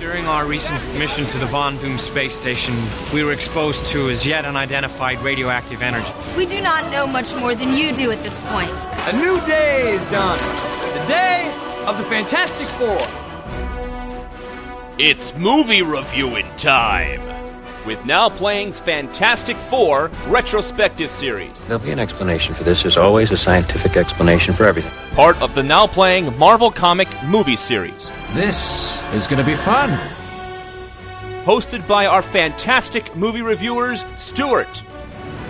During our recent mission to the Von Doom space station, we were exposed to as yet unidentified radioactive energy. We do not know much more than you do at this point. A new day is done. The day of the Fantastic Four. It's movie reviewing time! With Now Playing's Fantastic Four retrospective series. There'll be an explanation for this. There's always a scientific explanation for everything. Part of the Now Playing Marvel Comic movie series. This is going to be fun. Hosted by our fantastic movie reviewers, Stuart.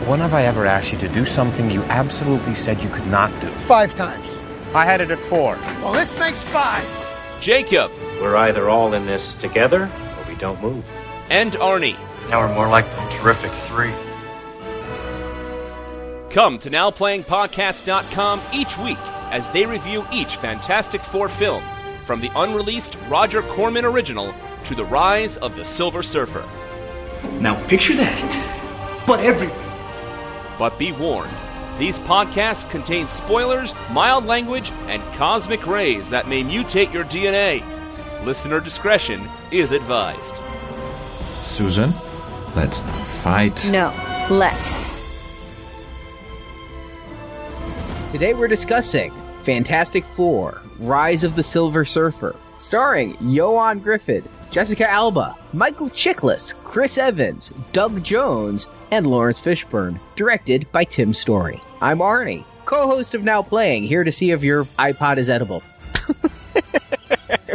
When have I ever asked you to do something you absolutely said you could not do? Five times. I had it at four. Well, this makes five. Jacob. We're either all in this together or we don't move. And Arnie. Now we're more like the terrific three. Come to NowPlayingPodcast.com each week as they review each Fantastic Four film, from the unreleased Roger Corman original to The Rise of the Silver Surfer. Now picture that, but everywhere. But be warned, these podcasts contain spoilers, mild language, and cosmic rays that may mutate your DNA. Listener discretion is advised. Susan, let's not fight. No, let's. Today we're discussing Fantastic Four Rise of the Silver Surfer, starring Ioan Gruffudd, Jessica Alba, Michael Chiklis, Chris Evans, Doug Jones, and Laurence Fishburne, directed by Tim Story. I'm Arnie, co host of Now Playing, here to see if your iPod is edible.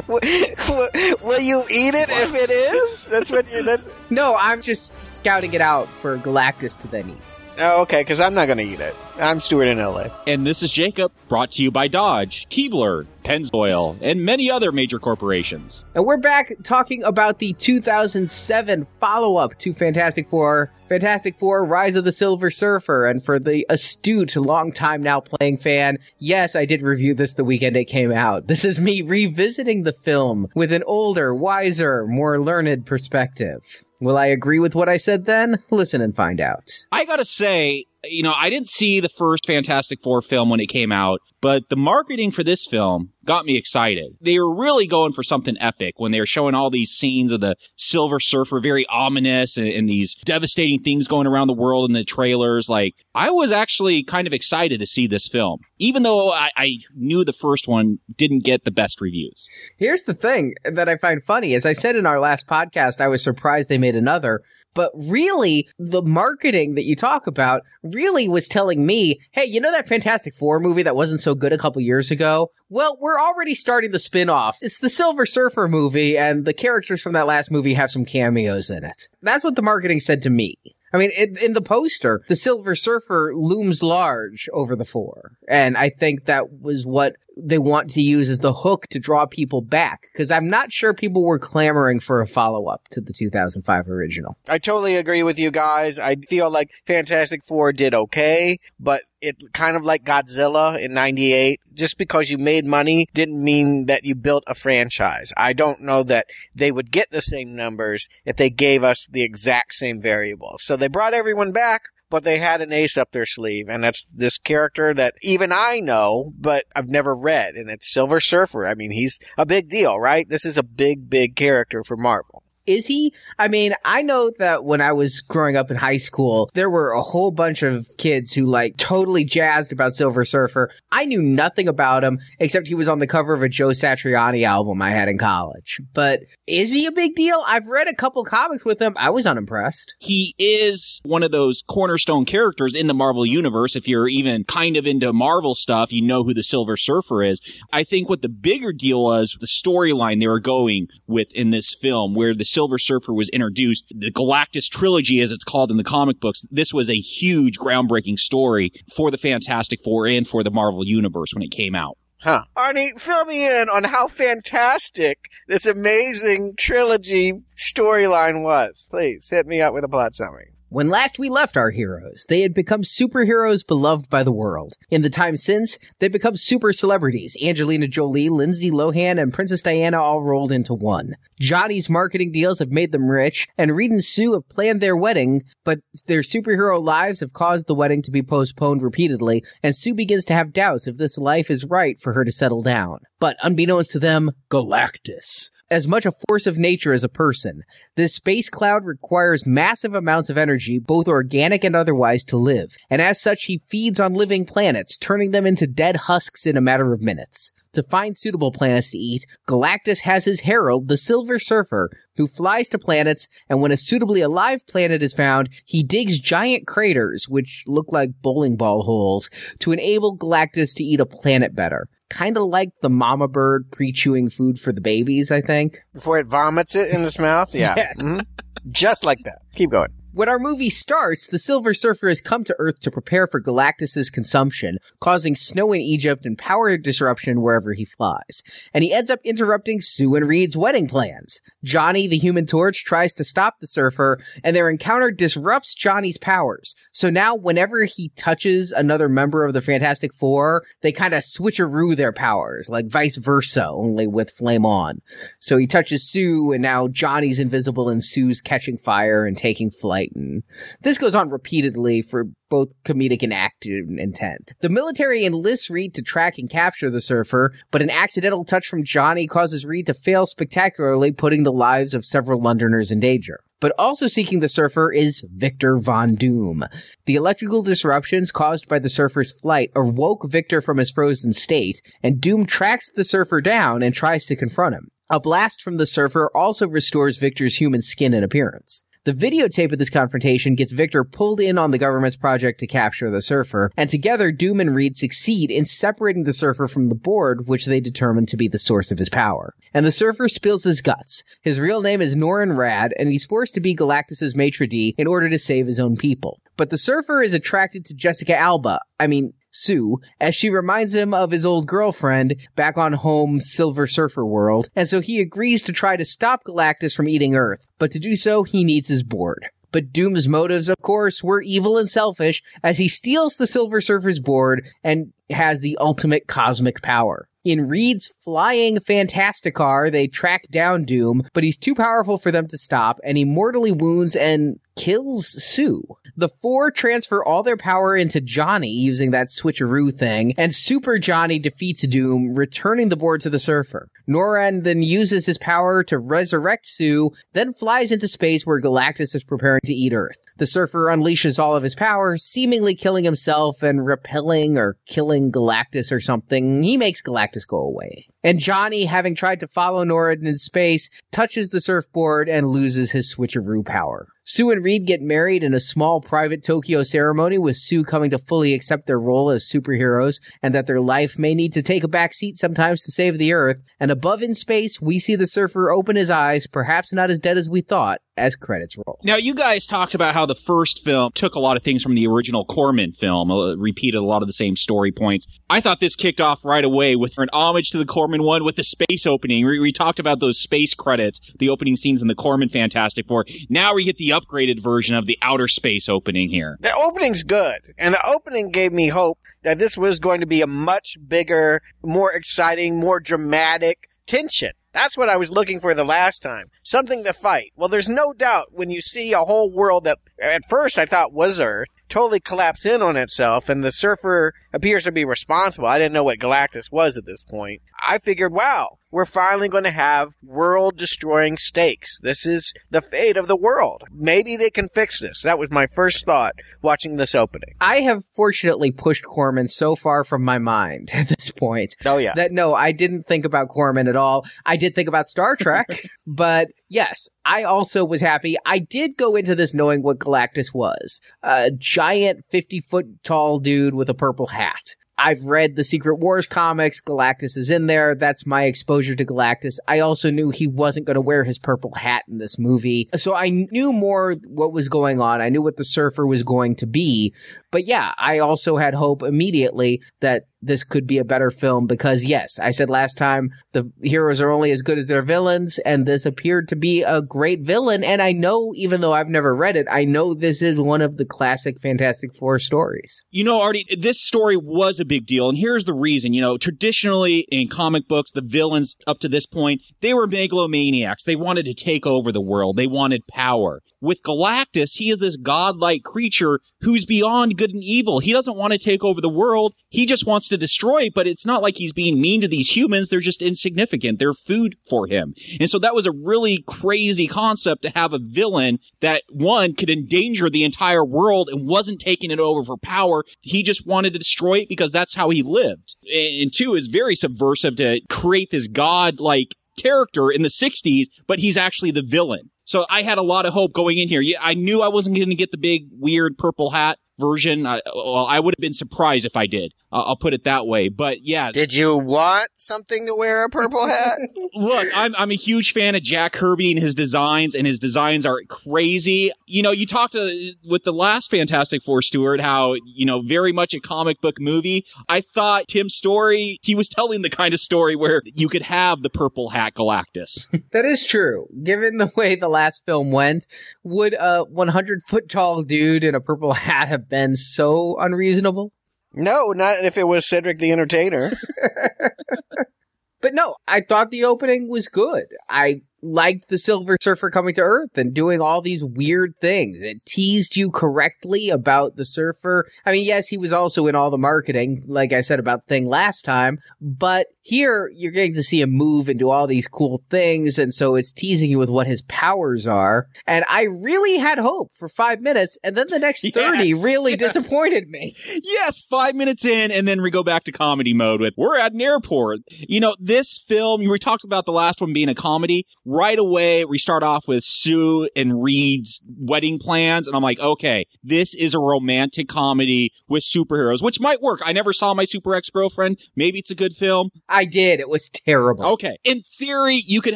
will, will you eat it if it is? That's what you. That's... No, I'm just scouting it out for Galactus to then eat. Oh, okay, because I'm not going to eat it. I'm Stuart in LA. And this is Jacob, brought to you by Dodge, Keebler, Pennzoil, and many other major corporations. And we're back talking about the 2007 follow up to Fantastic Four, Fantastic Four Rise of the Silver Surfer. And for the astute, long time now playing fan, yes, I did review this the weekend it came out. This is me revisiting the film with an older, wiser, more learned perspective. Will I agree with what I said then? Listen and find out. I gotta say, you know, I didn't see the first Fantastic Four film when it came out, but the marketing for this film got me excited. They were really going for something epic when they were showing all these scenes of the Silver Surfer, very ominous, and, and these devastating things going around the world in the trailers. Like, I was actually kind of excited to see this film, even though I, I knew the first one didn't get the best reviews. Here's the thing that I find funny. As I said in our last podcast, I was surprised they made another. But really, the marketing that you talk about really was telling me, hey, you know that Fantastic Four movie that wasn't so good a couple years ago? Well, we're already starting the spin off. It's the Silver Surfer movie, and the characters from that last movie have some cameos in it. That's what the marketing said to me. I mean, in, in, the poster, the Silver Surfer looms large over the four. And I think that was what they want to use as the hook to draw people back. Because I'm not sure people were clamoring for a follow up to the 2005 original. I totally agree with you guys. I feel like Fantastic Four did okay, but it kind of like Godzilla in 98. Just because you made money didn't mean that you built a franchise. I don't know that they would get the same numbers if they gave us the exact same variable. So they brought everyone back, but they had an ace up their sleeve, and that's this character that even I know, but I've never read, and it's Silver Surfer. I mean, he's a big deal, right? This is a big, big character for Marvel. Is he? I mean, I know that when I was growing up in high school, there were a whole bunch of kids who like totally jazzed about Silver Surfer. I knew nothing about him except he was on the cover of a Joe Satriani album I had in college. But is he a big deal? I've read a couple comics with him. I was unimpressed. He is one of those cornerstone characters in the Marvel universe. If you're even kind of into Marvel stuff, you know who the Silver Surfer is. I think what the bigger deal was the storyline they were going with in this film where the Silver Surfer was introduced, the Galactus trilogy, as it's called in the comic books, this was a huge, groundbreaking story for the Fantastic Four and for the Marvel Universe when it came out. Huh. Arnie, fill me in on how fantastic this amazing trilogy storyline was. Please hit me up with a plot summary. When last we left our heroes, they had become superheroes beloved by the world. In the time since, they've become super celebrities. Angelina Jolie, Lindsay Lohan, and Princess Diana all rolled into one. Johnny's marketing deals have made them rich, and Reed and Sue have planned their wedding, but their superhero lives have caused the wedding to be postponed repeatedly, and Sue begins to have doubts if this life is right for her to settle down. But unbeknownst to them, Galactus, as much a force of nature as a person. This space cloud requires massive amounts of energy, both organic and otherwise, to live. And as such, he feeds on living planets, turning them into dead husks in a matter of minutes. To find suitable planets to eat, Galactus has his herald, the Silver Surfer, who flies to planets, and when a suitably alive planet is found, he digs giant craters, which look like bowling ball holes, to enable Galactus to eat a planet better. Kind of like the mama bird pre-chewing food for the babies, I think. Before it vomits it in its mouth? Yeah. Yes. Mhm. Just like that. Keep going. When our movie starts, the Silver Surfer has come to Earth to prepare for Galactus's consumption, causing snow in Egypt and power disruption wherever he flies. And he ends up interrupting Sue and Reed's wedding plans. Johnny, the Human Torch, tries to stop the Surfer, and their encounter disrupts Johnny's powers. So now, whenever he touches another member of the Fantastic Four, they kind of switcheroo their powers, like vice versa, only with Flame On. So he touches Sue, and now Johnny's invisible, and Sue's catching fire and taking flight. And this goes on repeatedly for both comedic and active intent. The military enlists Reed to track and capture the surfer, but an accidental touch from Johnny causes Reed to fail spectacularly, putting the lives of several Londoners in danger. But also seeking the surfer is Victor Von Doom. The electrical disruptions caused by the surfer's flight awoke Victor from his frozen state, and Doom tracks the surfer down and tries to confront him. A blast from the surfer also restores Victor's human skin and appearance. The videotape of this confrontation gets Victor pulled in on the government's project to capture the surfer, and together Doom and Reed succeed in separating the surfer from the board, which they determine to be the source of his power. And the surfer spills his guts. His real name is Norrin Radd, and he's forced to be Galactus's maitre d' in order to save his own people. But the surfer is attracted to Jessica Alba. I mean, Sue, as she reminds him of his old girlfriend back on home Silver Surfer world, and so he agrees to try to stop Galactus from eating Earth. But to do so, he needs his board. But Doom's motives, of course, were evil and selfish as he steals the Silver Surfer's board and has the ultimate cosmic power. In Reed's flying Fantasticar, they track down Doom, but he's too powerful for them to stop, and he mortally wounds and kills Sue. The four transfer all their power into Johnny using that switcheroo thing, and Super Johnny defeats Doom, returning the board to the surfer. Norrin then uses his power to resurrect Sue, then flies into space where Galactus is preparing to eat Earth. The surfer unleashes all of his power, seemingly killing himself and repelling or killing Galactus or something. He makes Galactus go away. And Johnny, having tried to follow Norrin in space, touches the surfboard and loses his switcheroo power. Sue and Reed get married in a small private Tokyo ceremony with Sue coming to fully accept their role as superheroes and that their life may need to take a back seat sometimes to save the earth. And above in space, we see the surfer open his eyes, perhaps not as dead as we thought, as credits roll. Now, you guys talked about how the first film took a lot of things from the original Corman film, uh, repeated a lot of the same story points. I thought this kicked off right away with an homage to the Corman one with the space opening. We, we talked about those space credits, the opening scenes in the Corman Fantastic Four. Now we get the upgraded version of the outer space opening here. The opening's good, and the opening gave me hope that this was going to be a much bigger, more exciting, more dramatic tension. That's what I was looking for the last time. Something to fight. Well, there's no doubt when you see a whole world that at first I thought was Earth totally collapse in on itself and the surfer appears to be responsible. I didn't know what Galactus was at this point. I figured, wow, we're finally going to have world destroying stakes. This is the fate of the world. Maybe they can fix this. That was my first thought watching this opening. I have fortunately pushed Corman so far from my mind at this point. Oh, yeah. That no, I didn't think about Corman at all. I did think about Star Trek, but yes, I also was happy. I did go into this knowing what Galactus was a giant 50 foot tall dude with a purple hat. I've read the Secret Wars comics. Galactus is in there. That's my exposure to Galactus. I also knew he wasn't going to wear his purple hat in this movie. So I knew more what was going on. I knew what the surfer was going to be. But yeah, I also had hope immediately that this could be a better film because yes, I said last time the heroes are only as good as their villains and this appeared to be a great villain and I know even though I've never read it, I know this is one of the classic Fantastic Four stories. You know, Arnie, this story was a big deal and here's the reason. You know, traditionally in comic books, the villains up to this point, they were megalomaniacs. They wanted to take over the world. They wanted power. With Galactus, he is this godlike creature who's beyond good and evil. He doesn't want to take over the world. He just wants to destroy it, but it's not like he's being mean to these humans. They're just insignificant. They're food for him. And so that was a really crazy concept to have a villain that one could endanger the entire world and wasn't taking it over for power. He just wanted to destroy it because that's how he lived. And two is very subversive to create this god-like character in the 60s, but he's actually the villain. So I had a lot of hope going in here. I knew I wasn't going to get the big weird purple hat version. I, well, I would have been surprised if I did. Uh, I'll put it that way. But yeah. Did you want something to wear a purple hat? Look, I'm, I'm a huge fan of Jack Kirby and his designs, and his designs are crazy. You know, you talked to, with the last Fantastic Four, Stuart, how, you know, very much a comic book movie. I thought Tim Story, he was telling the kind of story where you could have the purple hat Galactus. that is true. Given the way the last film went, would a 100 foot tall dude in a purple hat have been so unreasonable? No, not if it was Cedric the Entertainer. but no, I thought the opening was good. I liked the Silver Surfer coming to Earth and doing all these weird things. It teased you correctly about the Surfer. I mean, yes, he was also in all the marketing, like I said about Thing last time, but here you're getting to see him move and do all these cool things, and so it's teasing you with what his powers are. And I really had hope for five minutes, and then the next 30 Yes, really yes. disappointed me. yes, five minutes in, and then we go back to comedy mode with we're at an airport. You know, this film, we talked about the last one being a comedy. Right away, we start off with Sue and Reed's wedding plans, and I'm like, okay, this is a romantic comedy with superheroes, which might work. I never saw my super ex girlfriend. Maybe it's a good film. I did. It was terrible. Okay. In theory, you could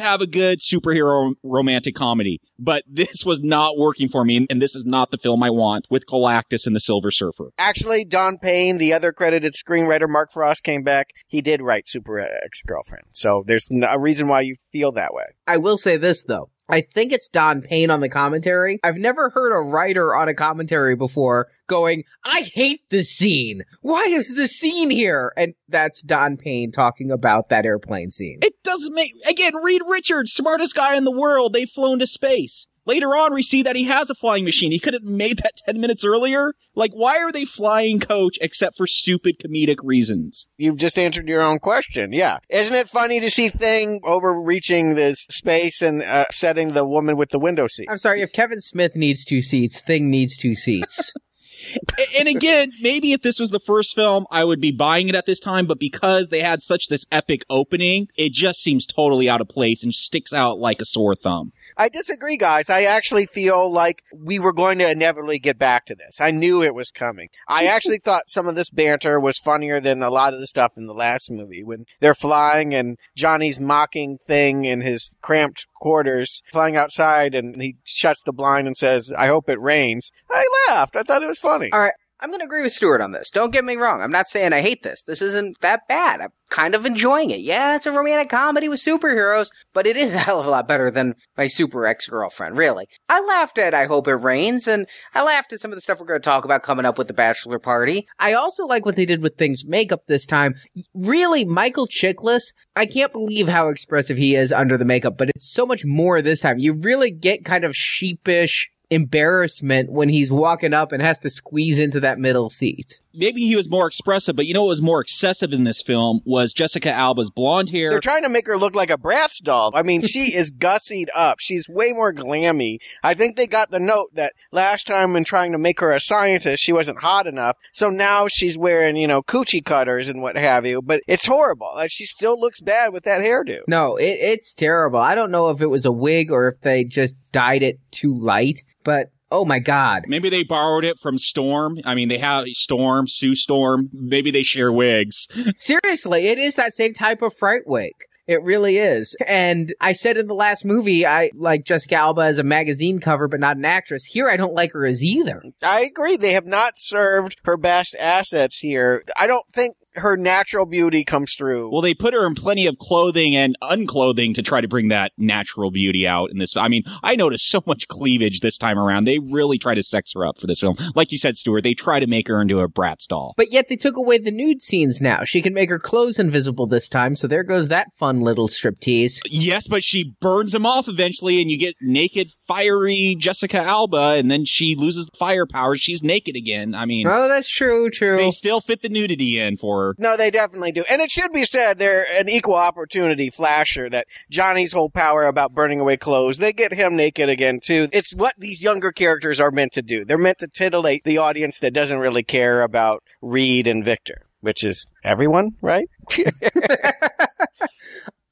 have a good superhero romantic comedy, but this was not working for me, and this is not the film I want with Galactus and the Silver Surfer. Actually, Don Payne, the other credited screenwriter, Mark Frost, came back. He did write Super Ex Girlfriend. So there's a reason why you feel that way. I will say this though. I think it's Don Payne on the commentary. I've never heard a writer on a commentary before going, I hate this scene. Why is this scene here? And that's Don Payne talking about that airplane scene. It doesn't make, again, Reed Richards, smartest guy in the world. They've flown to space. Later on, we see that he has a flying machine. He could have made that 10 minutes earlier. Like, why are they flying coach except for stupid comedic reasons? You've just answered your own question. Yeah. Isn't it funny to see Thing overreaching this space and uh, setting the woman with the window seat? I'm sorry, if Kevin Smith needs two seats, Thing needs two seats. and again, maybe if this was the first film, I would be buying it at this time, but because they had such this epic opening, it just seems totally out of place and sticks out like a sore thumb. I disagree, guys. I actually feel like we were going to inevitably get back to this. I knew it was coming. I actually thought some of this banter was funnier than a lot of the stuff in the last movie when they're flying and Johnny's mocking thing in his cramped quarters, flying outside, and he shuts the blind and says, I hope it rains. I laughed. I thought it was funny. All right. I'm going to agree with Stuart on this. Don't get me wrong. I'm not saying I hate this. This isn't that bad. I'm kind of enjoying it. Yeah, it's a romantic comedy with superheroes, but it is a hell of a lot better than my super ex girlfriend, really. I laughed at I Hope It Rains, and I laughed at some of the stuff we're going to talk about coming up with the Bachelor Party. I also like what they did with Thing's makeup this time. Really, Michael Chiklis, I can't believe how expressive he is under the makeup, but it's so much more this time. You really get kind of sheepish embarrassment when he's walking up and has to squeeze into that middle seat. Maybe he was more expressive, but you know what was more excessive in this film was Jessica Alba's blonde hair. They're trying to make her look like a Bratz doll. I mean, she is gussied up. She's way more glammy. I think they got the note that last time when trying to make her a scientist, she wasn't hot enough. So now she's wearing, you know, coochie cutters and what have you. But it's horrible. Like, she still looks bad with that hairdo. No, it, it's terrible. I don't know if it was a wig or if they just dyed it too light, but oh my god. Maybe they borrowed it from Storm. I mean, they have Storm, Sue Storm. Maybe they share wigs. Seriously, it is that same type of fright wig. It really is. And I said in the last movie, I like Jessica Alba as a magazine cover, but not an actress. Here, I don't like her as either. I agree. They have not served her best assets here. I don't think her natural beauty comes through. Well, they put her in plenty of clothing and unclothing to try to bring that natural beauty out in this. I mean, I noticed so much cleavage this time around. They really try to sex her up for this film. Like you said, Stuart, they try to make her into a brat doll. But yet they took away the nude scenes now. She can make her clothes invisible this time, so there goes that fun little striptease. Yes, but she burns them off eventually, and you get naked, fiery Jessica Alba, and then she loses the fire powers. She's naked again. I mean, Oh, that's true, true. they still fit the nudity in for her. No, they definitely do. And it should be said they're an equal opportunity flasher that Johnny's whole power about burning away clothes, they get him naked again too. It's what these younger characters are meant to do. They're meant to titillate the audience that doesn't really care about Reed and Victor, which is everyone, right?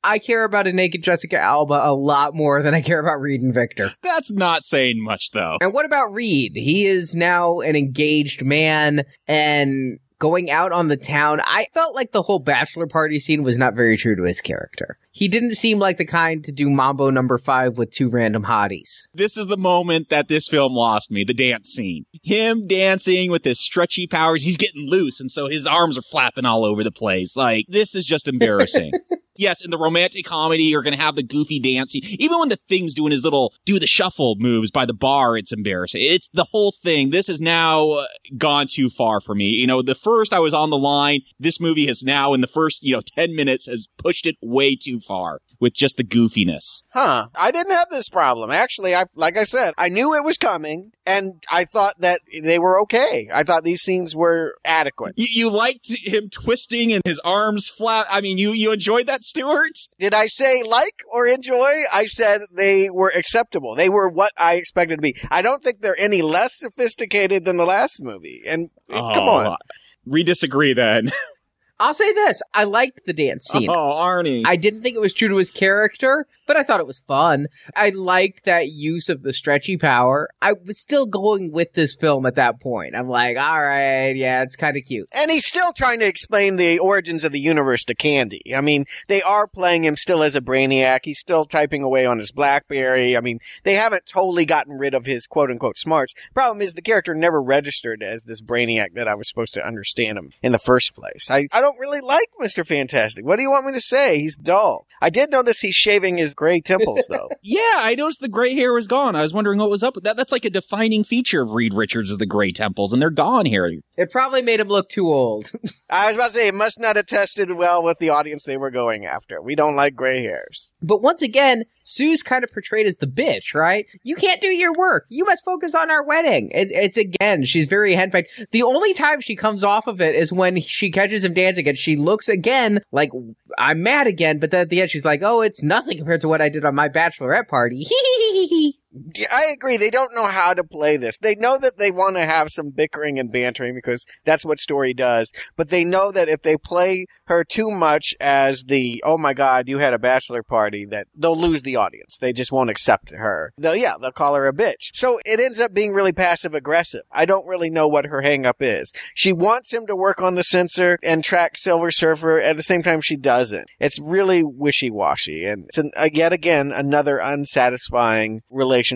I care about a naked Jessica Alba a lot more than I care about Reed and Victor. That's not saying much, though. And what about Reed? He is now an engaged man and going out on the town. I felt like the whole bachelor party scene was not very true to his character. He didn't seem like the kind to do Mambo number five with two random hotties. This is the moment that this film lost me, the dance scene. Him dancing with his stretchy powers, he's getting loose, and so his arms are flapping all over the place. Like, this is just embarrassing. yes, in the romantic comedy, you're going to have the goofy dancing. Even when the thing's doing his little do the shuffle moves by the bar, it's embarrassing. It's the whole thing. This has now uh, gone too far for me. You know, the first I was on the line, this movie has now, in the first, you know, 10 minutes, has pushed it way too far with just the goofiness. Huh. I didn't have this problem. Actually, I, like I said, I knew it was coming and I thought that they were okay. I thought these scenes were adequate. You, you liked him twisting and his arms flat. I mean, you, you enjoyed that, Stuart? Did I say like or enjoy? I said they were acceptable. They were what I expected to be. I don't think they're any less sophisticated than the last movie. And eh, Oh, come on. We disagree then. I'll say this. I liked the dance scene. Oh, Arnie. I didn't think it was true to his character, but I thought it was fun. I liked that use of the stretchy power. I was still going with this film at that point. I'm like, all right, yeah, it's kind of cute. And he's still trying to explain the origins of the universe to Candy. I mean, they are playing him still as a brainiac. He's still typing away on his Blackberry. I mean, they haven't totally gotten rid of his quote unquote smarts. Problem is the character never registered as this brainiac that I was supposed to understand him in the first place. I, I don't really like Mr. Fantastic. What do you want me to say? He's dull. I did notice he's shaving his gray temples though. yeah, I noticed the gray hair was gone. I was wondering what was up with that. That's like a defining feature of Reed Richards is the gray temples, and they're gone here. It probably made him look too old. I was about to say it must not have tested well with the audience they were going after. We don't like gray hairs. But once again, Sue's kind of portrayed as the bitch, right? You can't do your work. You must focus on our wedding. It, it's again, she's very henpecked. The only time she comes off of it is when she catches him dancing and she looks again like, I'm mad again, but then at the end she's like, oh, it's nothing compared to what I did on my bachelorette party. Yeah, I agree. They don't know how to play this. They know that they want to have some bickering and bantering because that's what story does. But they know that if they play her too much as the, oh my god, you had a bachelor party, that they'll lose the audience. They just won't accept her. They'll, yeah, they'll call her a bitch. So it ends up being really passive aggressive. I don't really know what her hang up is. She wants him to work on the sensor and track Silver Surfer. At the same time, she doesn't. It's really wishy-washy. And it's an, uh, yet again another unsatisfying relationship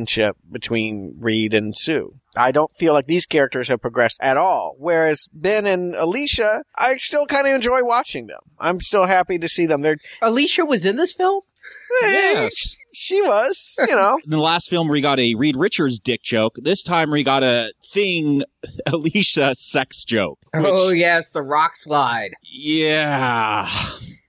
between Reed and Sue. I don't feel like these characters have progressed at all. Whereas Ben and Alicia, I still kind of enjoy watching them. I'm still happy to see them. They're Alicia was in this film? Eh, yes. She was, you know. In the last film we got a Reed Richards dick joke, this time we got a thing Alicia sex joke. oh, yes, the rock slide. Yeah.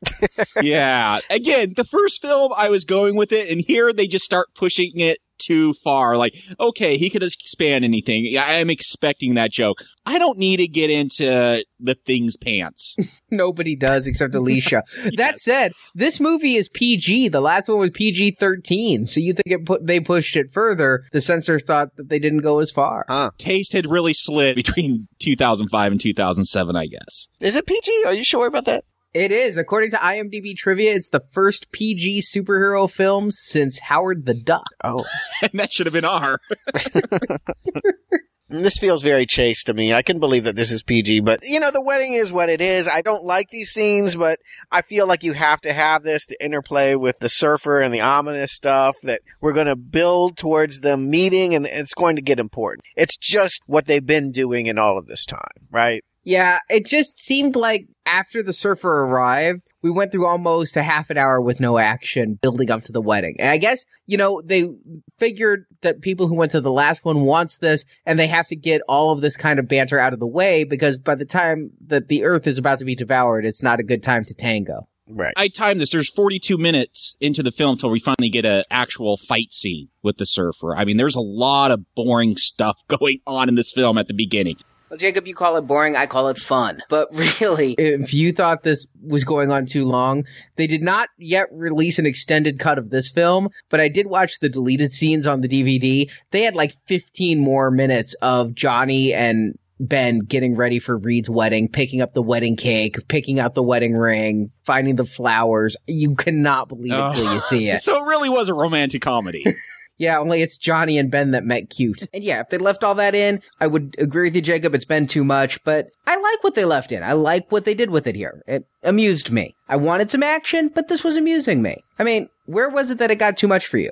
yeah. Again, the first film I was going with it, and here they just start pushing it too far. Like, okay, he could expand anything. I'm expecting that joke. I don't need to get into the thing's pants. Nobody does except Alicia. That said, this movie is PG. The last one was PG 13. So you think it put, they pushed it further. The censors thought that they didn't go as far. Huh. Taste had really slid between 2005 and 2007, I guess. Is it PG? Are you sure about that? It is. According to IMDb trivia, it's the first PG superhero film since Howard the Duck. Oh. and that should have been R. This feels very chaste to me. I can believe that this is PG, but you know, the wedding is what it is. I don't like these scenes, but I feel like you have to have this to interplay with the surfer and the ominous stuff that we're going to build towards the meeting and it's going to get important. It's just what they've been doing in all of this time, right? Yeah, it just seemed like after the surfer arrived, we went through almost a half an hour with no action building up to the wedding. And I guess, you know, they figured that people who went to the last one wants this and they have to get all of this kind of banter out of the way because by the time that the earth is about to be devoured, it's not a good time to tango. Right. I timed this. There's 42 minutes into the film till we finally get an actual fight scene with the surfer. I mean, there's a lot of boring stuff going on in this film at the beginning. Well, Jacob, you call it boring. I call it fun. But really, If you thought this was going on too long, they did not yet release an extended cut of this film, but I did watch the deleted scenes on the DVD. They had like 15 more minutes of Johnny and Ben getting ready for Reed's wedding, picking up the wedding cake, picking out the wedding ring, finding the flowers. You cannot believe it till you see it. So it really was a romantic comedy. Yeah, only it's Johnny and Ben that met cute. and yeah, if they left all that in, I would agree with you, Jacob. It's been too much, but I like what they left in. I like what they did with it here. It amused me. I wanted some action, but this was amusing me. I mean, where was it that it got too much for you?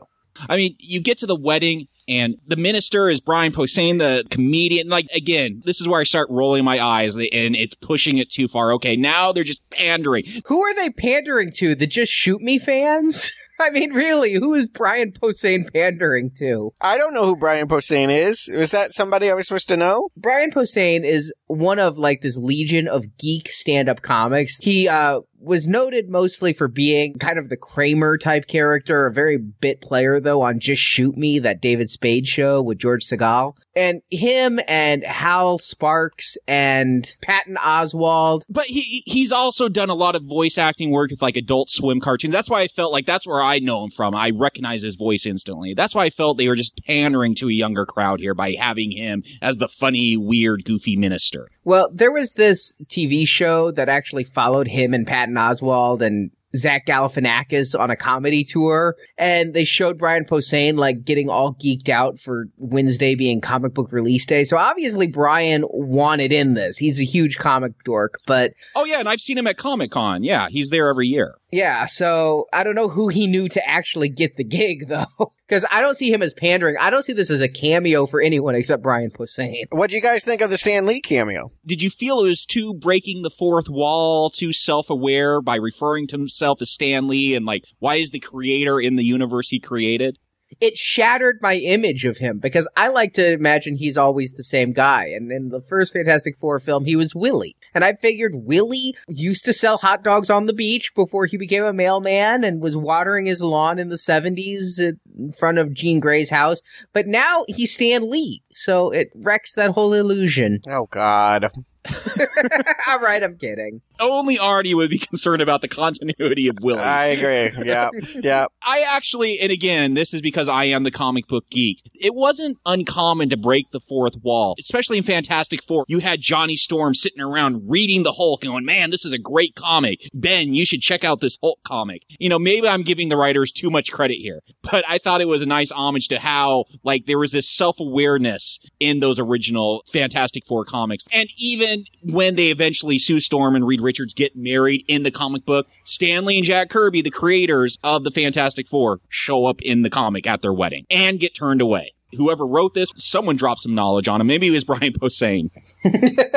I mean, you get to the wedding and the minister is Brian Posehn, the comedian. Like, again, this is where I start rolling my eyes and it's pushing it too far. Okay, now they're just pandering. Who are they pandering to? The Just Shoot Me fans? I mean, really, who is Brian Posehn pandering to? I don't know who Brian Posehn is. Was that somebody I was supposed to know? Brian Posehn is one of like this legion of geek stand-up comics. He uh was noted mostly for being kind of the Kramer type character, a very bit player though on Just Shoot Me, that David Spade show with George Segal. And him and Hal Sparks and Patton Oswalt. But he he's also done a lot of voice acting work with like Adult Swim cartoons. That's why I felt like that's where I know him from. I recognize his voice instantly. That's why I felt they were just pandering to a younger crowd here by having him as the funny, weird, goofy minister. Well, there was this TV show that actually followed him and Patton Oswalt and Zach Galifianakis on a comedy tour, and they showed Brian Posehn like getting all geeked out for Wednesday being comic book release day. So obviously Brian wanted in this. He's a huge comic dork, but Oh yeah, and I've seen him at Comic Con. Yeah, he's there every year. yeah, so I don't know who he knew to actually get the gig though. Because I don't see him as pandering. I don't see this as a cameo for anyone except Brian Posehn. What do you guys think of the Stan Lee cameo? Did you feel it was too breaking the fourth wall, too self-aware by referring to himself as Stan Lee and like why is the creator in the universe he created? It shattered my image of him because I like to imagine he's always the same guy. And in the first Fantastic Four film, he was Willie. And I figured Willie used to sell hot dogs on the beach before he became a mailman and was watering his lawn in the 70s in front of Jean Grey's house. But now he's Stan Lee. So it wrecks that whole illusion. Oh, God. All right, I'm kidding. Only Arnie would be concerned about the continuity of Willie. I agree. Yeah. Yeah. I actually, and again, this is because I am the comic book geek. It wasn't uncommon to break the fourth wall, especially in Fantastic Four. You had Johnny Storm sitting around reading the Hulk and going, man, this is a great comic. Ben, you should check out this Hulk comic. You know, maybe I'm giving the writers too much credit here, but I thought it was a nice homage to how, like, there was this self-awareness in those original Fantastic Four comics. And even when they eventually, Sue Storm and Reed Richards get married in the comic book, Stan Lee and Jack Kirby, the creators of the Fantastic Four, show up in the comic at their wedding and get turned away. Whoever wrote this, someone dropped some knowledge on him. Maybe it was Brian Posehn.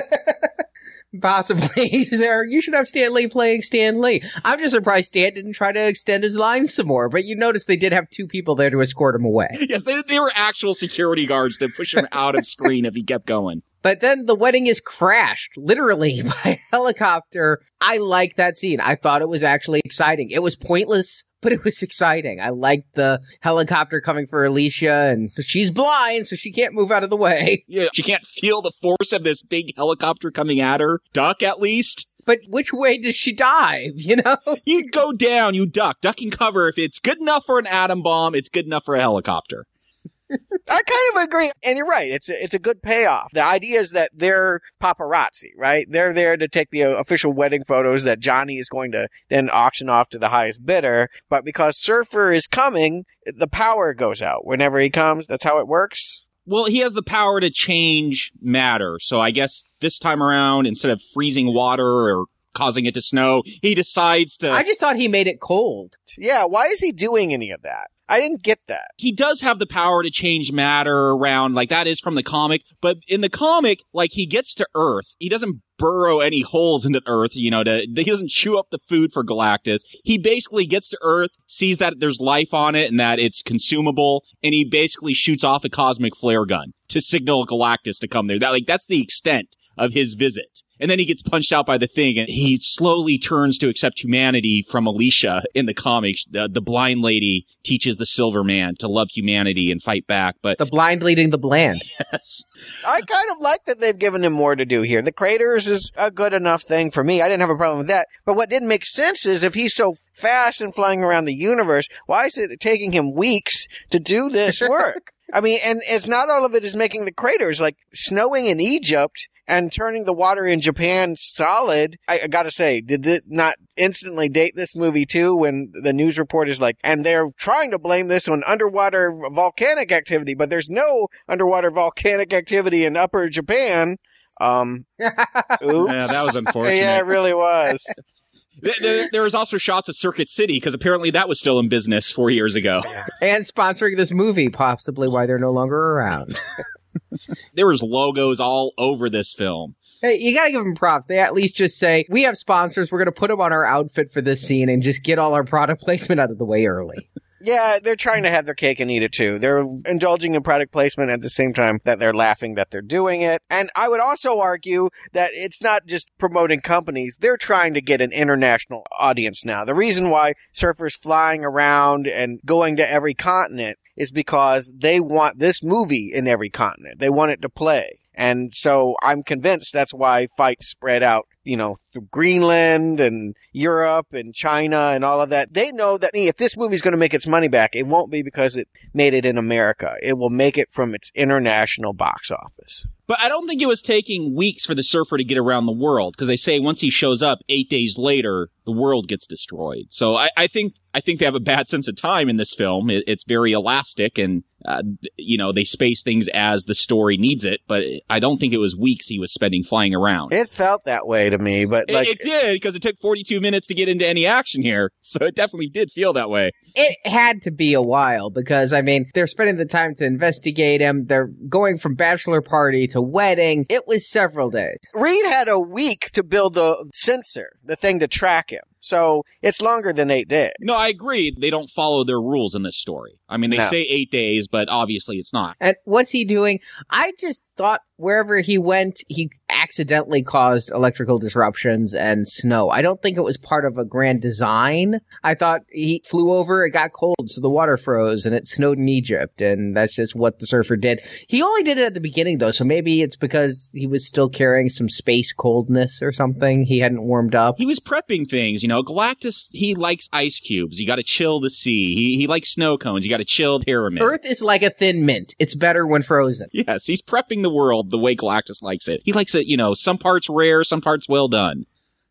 Possibly there. You should have Stan Lee playing Stan Lee. I'm just surprised Stan didn't try to extend his lines some more. But you notice they did have two people there to escort him away. Yes, they, they were actual security guards to push him out of screen if he kept going. But then the wedding is crashed, literally, by helicopter. I like that scene. I thought it was actually exciting. It was pointless, but it was exciting. I liked the helicopter coming for Alicia, and she's blind, so she can't move out of the way. Yeah, she can't feel the force of this big helicopter coming at her. Duck, at least. But which way does she dive, you know? You go down, you duck. Duck and cover. If it's good enough for an atom bomb, it's good enough for a helicopter. I kind of agree, and you're right. It's a, it's a good payoff. The idea is that they're paparazzi, right? They're there to take the uh, official wedding photos that Johnny is going to then auction off to the highest bidder. But because Surfer is coming, the power goes out whenever he comes. That's how it works. Well, he has the power to change matter. So I guess this time around, instead of freezing water or causing it to snow, he decides to. I just thought he made it cold. Yeah, why is he doing any of that? I didn't get that. He does have the power to change matter around, like that is from the comic, but in the comic, like he gets to Earth, he doesn't burrow any holes into Earth, you know, to, he doesn't chew up the food for Galactus. He basically gets to Earth, sees that there's life on it and that it's consumable, and he basically shoots off a cosmic flare gun to signal Galactus to come there. That, like, that's the extent of his visit. And then he gets punched out by the thing and he slowly turns to accept humanity from Alicia in the comics. The, the blind lady teaches the silver man to love humanity and fight back. But the blind leading the bland. Yes. I kind of like that they've given him more to do here. The craters is a good enough thing for me. I didn't have a problem with that. But what didn't make sense is if he's so fast and flying around the universe, why is it taking him weeks to do this work? I mean, and it's not all of it is making the craters like snowing in Egypt and turning the water in Japan solid. I, I, gotta say, did it not instantly date this movie too when the news report is like, and they're trying to blame this on underwater volcanic activity, but there's no underwater volcanic activity in upper Japan. Um, oops. Yeah, that was unfortunate. yeah, it really was. There, there was also shots of Circuit City because apparently that was still in business four years ago. And sponsoring this movie, possibly why they're no longer around. there was logos all over this film. Hey, you gotta give them props. They at least just say, we have sponsors, we're gonna put them on our outfit for this scene and just get all our product placement out of the way early. Yeah, they're trying to have their cake and eat it too. They're indulging in product placement at the same time that they're laughing that they're doing it. And I would also argue that it's not just promoting companies. They're trying to get an international audience now. The reason why surfers flying around and going to every continent is because they want this movie in every continent. They want it to play. And so I'm convinced that's why fights spread out, you know, through Greenland and Europe and China and all of that. They know that if this movie's going to make its money back, it won't be because it made it in America. It will make it from its international box office. But I don't think it was taking weeks for the surfer to get around the world because they say once he shows up eight days later, the world gets destroyed. So I, I think I think they have a bad sense of time in this film. It, it's very elastic and uh, you know they space things as the story needs it. But I don't think it was weeks he was spending flying around. It felt that way to me, but like it, it did because it took 42 minutes to get into any action here. So it definitely did feel that way. It had to be a while because I mean they're spending the time to investigate him. They're going from bachelor party to wedding. It was several days. Reed had a week to build the sensor, the thing to track him. So it's longer than eight days. No, I agree. They don't follow their rules in this story. I mean, they No. say eight days, but obviously it's not. And what's he doing? I just thought wherever he went, he accidentally caused electrical disruptions and snow. I don't think it was part of a grand design. I thought he flew over, it got cold, so the water froze and it snowed in Egypt, and that's just what the surfer did. He only did it at the beginning though, so maybe it's because he was still carrying some space coldness or something. He hadn't warmed up. He was prepping things, you know. Galactus, he likes ice cubes. You got to chill the sea. He he likes snow cones. You got to chill the pyramid. Earth is like a thin mint. It's better when frozen. Yes, he's prepping the world the way Galactus likes it. He likes it, you know, some parts rare, some parts well done.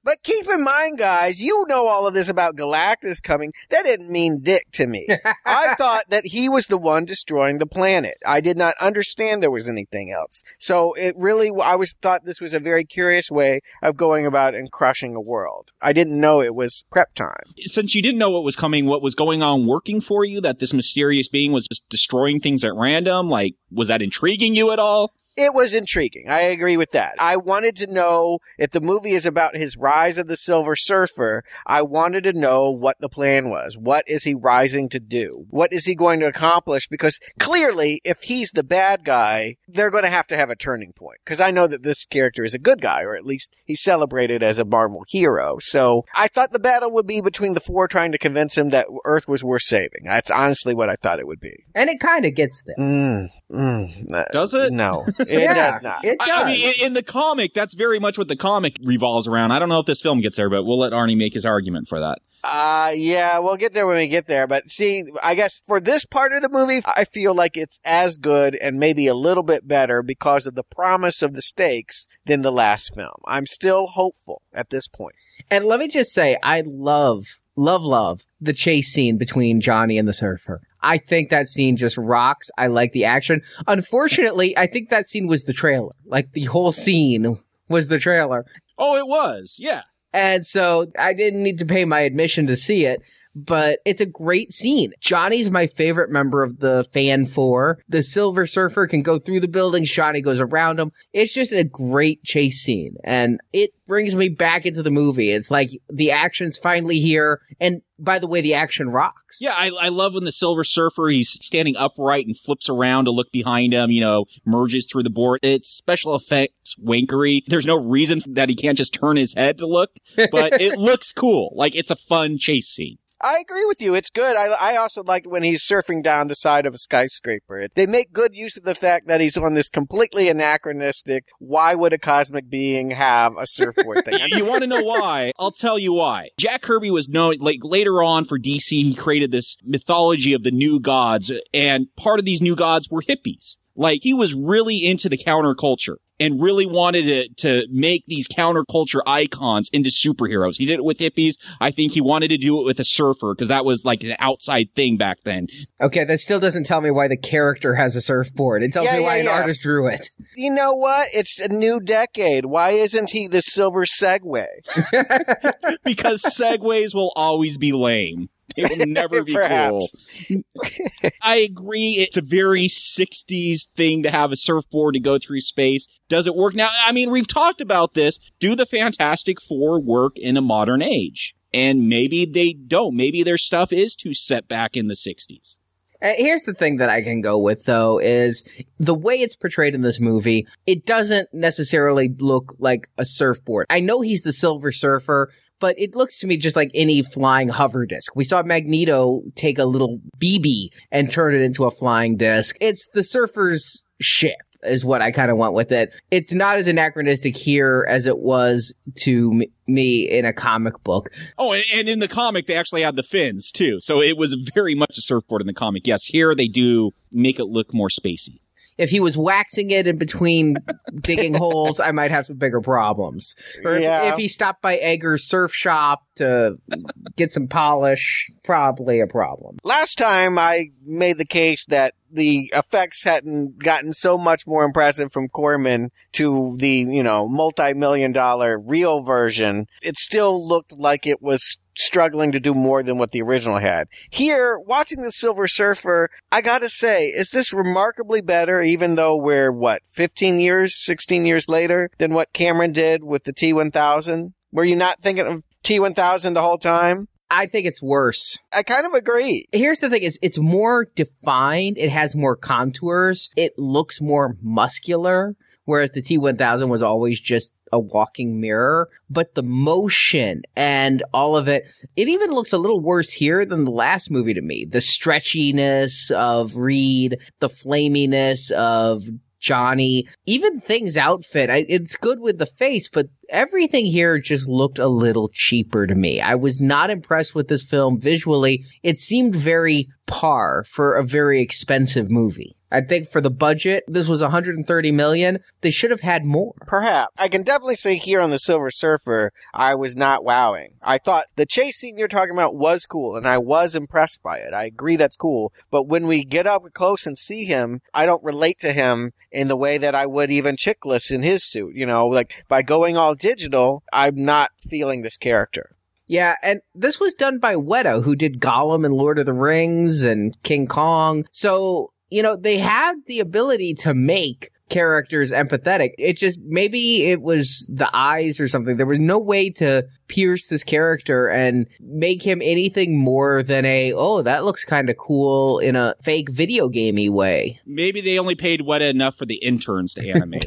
But keep in mind, guys, you know all of this about Galactus coming. That didn't mean dick to me. I thought that he was the one destroying the planet. I did not understand there was anything else. So it really, I was thought this was a very curious way of going about and crushing a world. I didn't know it was prep time. Since you didn't know what was coming, what was going on working for you, that this mysterious being was just destroying things at random, like, was that intriguing you at all? It was intriguing. I agree with that. I wanted to know if the movie is about his rise of the Silver Surfer. I wanted to know what the plan was. What is he rising to do? What is he going to accomplish? Because clearly, if he's the bad guy, they're going to have to have a turning point. Because I know that this character is a good guy, or at least he's celebrated as a Marvel hero. So I thought the battle would be between the four trying to convince him that Earth was worth saving. That's honestly what I thought it would be. And it kind of gets there. Mm, mm, Does it? No, it Yeah, does not. It I- does. I, mean, in, in the comic, that's very much what the comic revolves around. I don't know if this film gets there, but we'll let Arnie make his argument for that. Uh, yeah, we'll get there when we get there. But see, I guess for this part of the movie, I feel like it's as good and maybe a little bit better because of the promise of the stakes than the last film. I'm still hopeful at this point. And let me just say, I love, love, love the chase scene between Johnny and the surfer. I think that scene just rocks. I like the action. Unfortunately, I think that scene was the trailer. Like the whole scene was the trailer. Oh, it was. Yeah. And so I didn't need to pay my admission to see it. But it's a great scene. Johnny's my favorite member of the fan four. The Silver Surfer can go through the buildings. Johnny goes around him. It's just a great chase scene and it brings me back into the movie. It's like the action's finally here. And by the way, the action rocks. Yeah, I, I love when the Silver Surfer, he's standing upright and flips around to look behind him, you know, merges through the board. It's special effects wankery. There's no reason that he can't just turn his head to look, but it looks cool. Like it's a fun chase scene. I agree with you. It's good. I, I also liked when he's surfing down the side of a skyscraper. They make good use of the fact that he's on this completely anachronistic. Why would a cosmic being have a surfboard thing? you want to know why? I'll tell you why. Jack Kirby was known, like later on for DC, he created this mythology of the new gods, and part of these new gods were hippies. Like he was really into the counterculture and really wanted to, to make these counterculture icons into superheroes. He did it with hippies. I think he wanted to do it with a surfer because that was like an outside thing back then. Okay, that still doesn't tell me why the character has a surfboard. It tells Yeah, me why yeah, an artist drew it. You know what? It's a new decade. Why isn't he the silver Segway? because segways will always be lame. They will never be cool. I agree. It's a very 60s thing to have a surfboard to go through space. Does it work now? I mean, we've talked about this. Do the Fantastic Four work in a modern age? And maybe they don't. Maybe their stuff is too set back in the 60s. Uh, here's the thing that I can go with though is the way it's portrayed in this movie. It doesn't necessarily look like a surfboard. I know he's the Silver Surfer, but it looks to me just like any flying hover disc. We saw Magneto take a little BB and turn it into a flying disc. It's the surfer's ship. Is what I kind of want with it. It's not as anachronistic here as it was to m- me in a comic book. Oh, and, and in the comic, they actually had the fins too. So it was very much a surfboard in the comic. Yes, here they do make it look more spacey. If he was waxing it in between digging holes, I might have some bigger problems. Or if- if, he stopped by Egger's surf shop to get some polish, probably a problem. Last time I made the case that the effects hadn't gotten so much more impressive from Corman to the, you know, multi-million dollar real version. It still looked like it was struggling to do more than what the original had. Here, watching the Silver Surfer, I gotta say, is this remarkably better even though we're, what, 15 years, 16 years later than what Cameron did with the T-1000? Were you not thinking of T-1000 the whole time? I think it's worse. I kind of agree. Here's the thing is it's more defined, it has more contours, it looks more muscular, whereas the T1000 was always just a walking mirror, but the motion and all of it, it even looks a little worse here than the last movie to me. The stretchiness of Reed, the flaminess of Johnny, even Thing's outfit. I, it's good with the face, but everything here just looked a little cheaper to me. I was not impressed with this film visually. It seemed very par for a very expensive movie. I think for the budget, this was 130 million. They should have had more. Perhaps. I can definitely say here on the Silver Surfer, I was not wowing. I thought the chase scene you're talking about was cool, and I was impressed by it. I agree that's cool. But when we get up close and see him, I don't relate to him in the way that I would even Chiklis in his suit. You know, like by going all digital, I'm not feeling this character. Yeah, and this was done by Weta, who did Gollum and Lord of the Rings and King Kong. So, you know, they had the ability to make characters empathetic. It just, maybe it was the eyes or something. There was no way to pierce this character and make him anything more than a, oh, that looks kind of cool in a fake video gamey way. Maybe they only paid Weta enough for the interns to animate.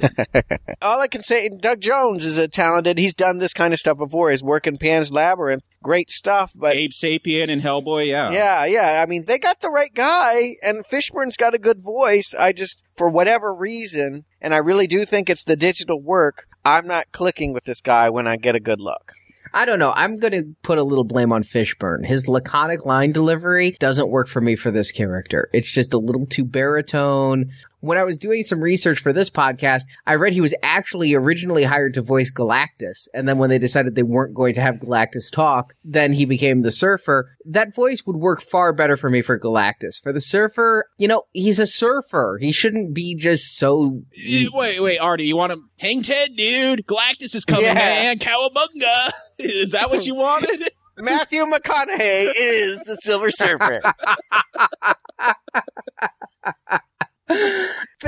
All I can say, Doug Jones is a talented. He's done this kind of stuff before. His work in Pan's Labyrinth, great stuff. But Abe Sapien and Hellboy, yeah, yeah, yeah. I mean, they got the right guy, and Fishburne's got a good voice. I just, for whatever reason, and I really do think it's the digital work. I'm not clicking with this guy when I get a good look. I don't know. I'm going to put a little blame on Fishburne. His laconic line delivery doesn't work for me for this character. It's just a little too baritone. When I was doing some research for this podcast, I read he was actually originally hired to voice Galactus. And then when they decided they weren't going to have Galactus talk, then he became the surfer. That voice would work far better for me for Galactus. For the surfer, you know, he's a surfer. He shouldn't be just so. Wait, wait, Arnie, you want to hang Ted, dude? Galactus is coming, Yeah. man. Cowabunga. Is that what you wanted? Matthew McConaughey is the Silver Surfer.